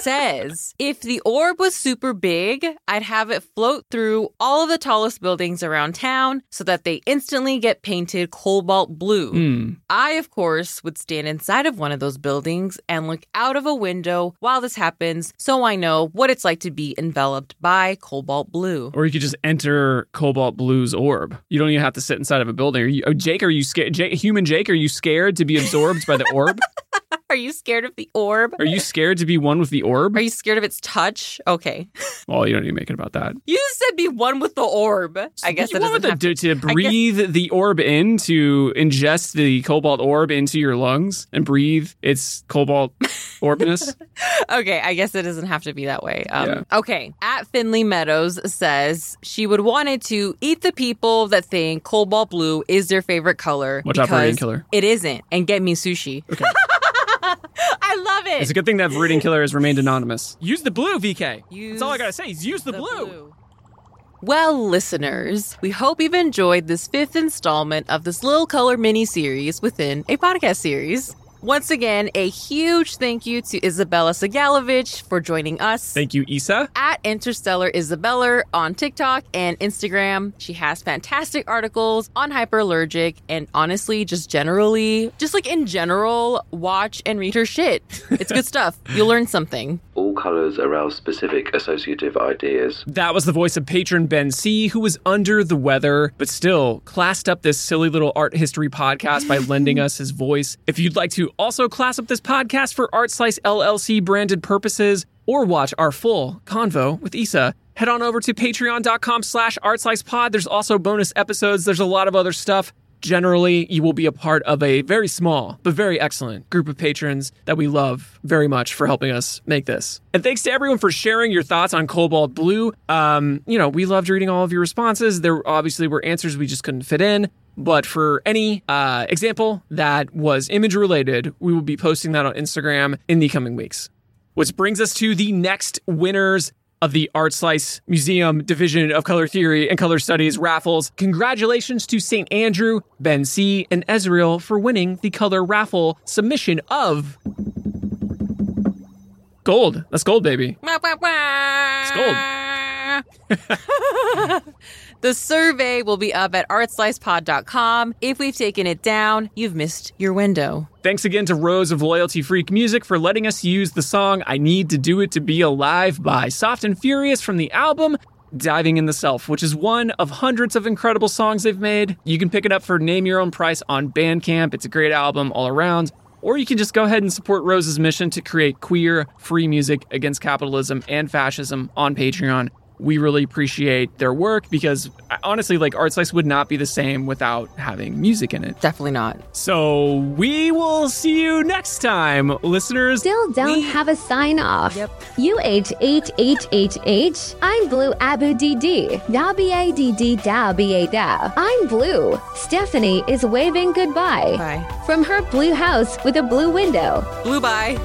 Speaker 3: says if the orb was super big, I'd have it float through all of the tallest buildings around town so that they instantly get painted cobalt blue.
Speaker 4: Hmm.
Speaker 3: I, of course, would stand inside of one of those buildings and look out of a window while this happens so I know what it's like to be enveloped by cobalt blue.
Speaker 4: Or you could just enter Cobalt Blue's orb. You don't even have to sit inside of a building. Are you, oh, Jake, are you scared? Jake, human Jake, are you scared to be absorbed by the orb? [LAUGHS]
Speaker 3: Are you scared of the orb?
Speaker 4: Are you scared to be one with the orb?
Speaker 3: Are you scared of its touch? Okay. [LAUGHS]
Speaker 4: Well, you don't need to make it about that.
Speaker 3: You said be one with the orb. I guess
Speaker 4: you
Speaker 3: that
Speaker 4: want
Speaker 3: doesn't
Speaker 4: the,
Speaker 3: have
Speaker 4: to, to
Speaker 3: I guess-
Speaker 4: breathe the orb in, to ingest the cobalt orb into your lungs and breathe its cobalt [LAUGHS] orbness.
Speaker 3: okay, I guess it doesn't have to be that way. Um,
Speaker 4: Yeah.
Speaker 3: Okay, at Finley Meadows says she would want it to eat the people that think cobalt blue is their favorite color.
Speaker 4: Watch out for
Speaker 3: because
Speaker 4: Killer.
Speaker 3: It isn't, and get me sushi.
Speaker 4: Okay. [LAUGHS]
Speaker 3: I love it.
Speaker 4: It's a good thing that Viridian Killer has remained anonymous. Use the blue, VK.
Speaker 3: Use
Speaker 4: That's all I gotta say. is Use the, blue.
Speaker 3: Well, listeners, we hope you've enjoyed this fifth installment of this little color mini series within a podcast series. Once again, a huge thank you to Isabella Segalovich for joining us.
Speaker 4: Thank you, Isa.
Speaker 3: At Interstellar Isabella on TikTok and Instagram. She has fantastic articles on hyperallergic and honestly, just generally, just like in general, watch and read her shit. [LAUGHS] It's good stuff. You'll learn something.
Speaker 6: All colors arouse specific associative ideas.
Speaker 4: That was the voice of patron Ben C, who was under the weather, but still classed up this silly little art history podcast by lending [LAUGHS] us his voice. If you'd like to also class up this podcast for Art Slice LLC branded purposes, or watch our full convo with Isa, head on over to patreon.com slash artslicepod. There's also bonus episodes. There's a lot of other stuff. Generally, you will be a part of a very small but very excellent group of patrons that we love very much for helping us make this. And thanks to everyone for sharing your thoughts on Cobalt Blue. Um, you know, we loved reading all of your responses. There obviously were answers we just couldn't fit in. But for any uh, example that was image related, we will be posting that on Instagram in the coming weeks. Which brings us to the next winners of the Art Slice Museum Division of Color Theory and Color Studies raffles. Congratulations to St. Andrew, Ben C., and Ezreal for winning the color raffle submission of gold. That's gold, baby. It's gold. [LAUGHS] [LAUGHS]
Speaker 3: The survey will be up at artslicepod.com. If we've taken it down, you've missed your window.
Speaker 4: Thanks again to Rose of Loyalty Freak Music for letting us use the song I Need to Do It to Be Alive by Soft and Furious from the album Diving in the Self, which is one of hundreds of incredible songs they've made. You can pick it up for Name Your Own Price on Bandcamp. It's a great album all around. Or you can just go ahead and support Rose's mission to create queer, free music against capitalism and fascism on Patreon we really appreciate their work because honestly, like Art Slice would not be the same without having music in it.
Speaker 3: Definitely not.
Speaker 4: So we will see you next time, listeners.
Speaker 7: Still don't
Speaker 3: We-
Speaker 7: have a sign off.
Speaker 3: Yep.
Speaker 7: UH8HHH. I'm Blue Abu DD. Da B-A D-D da B-A da. I'm Blue. Stephanie is waving goodbye
Speaker 3: Bye.
Speaker 7: from her blue house with a blue window.
Speaker 3: Blue bye.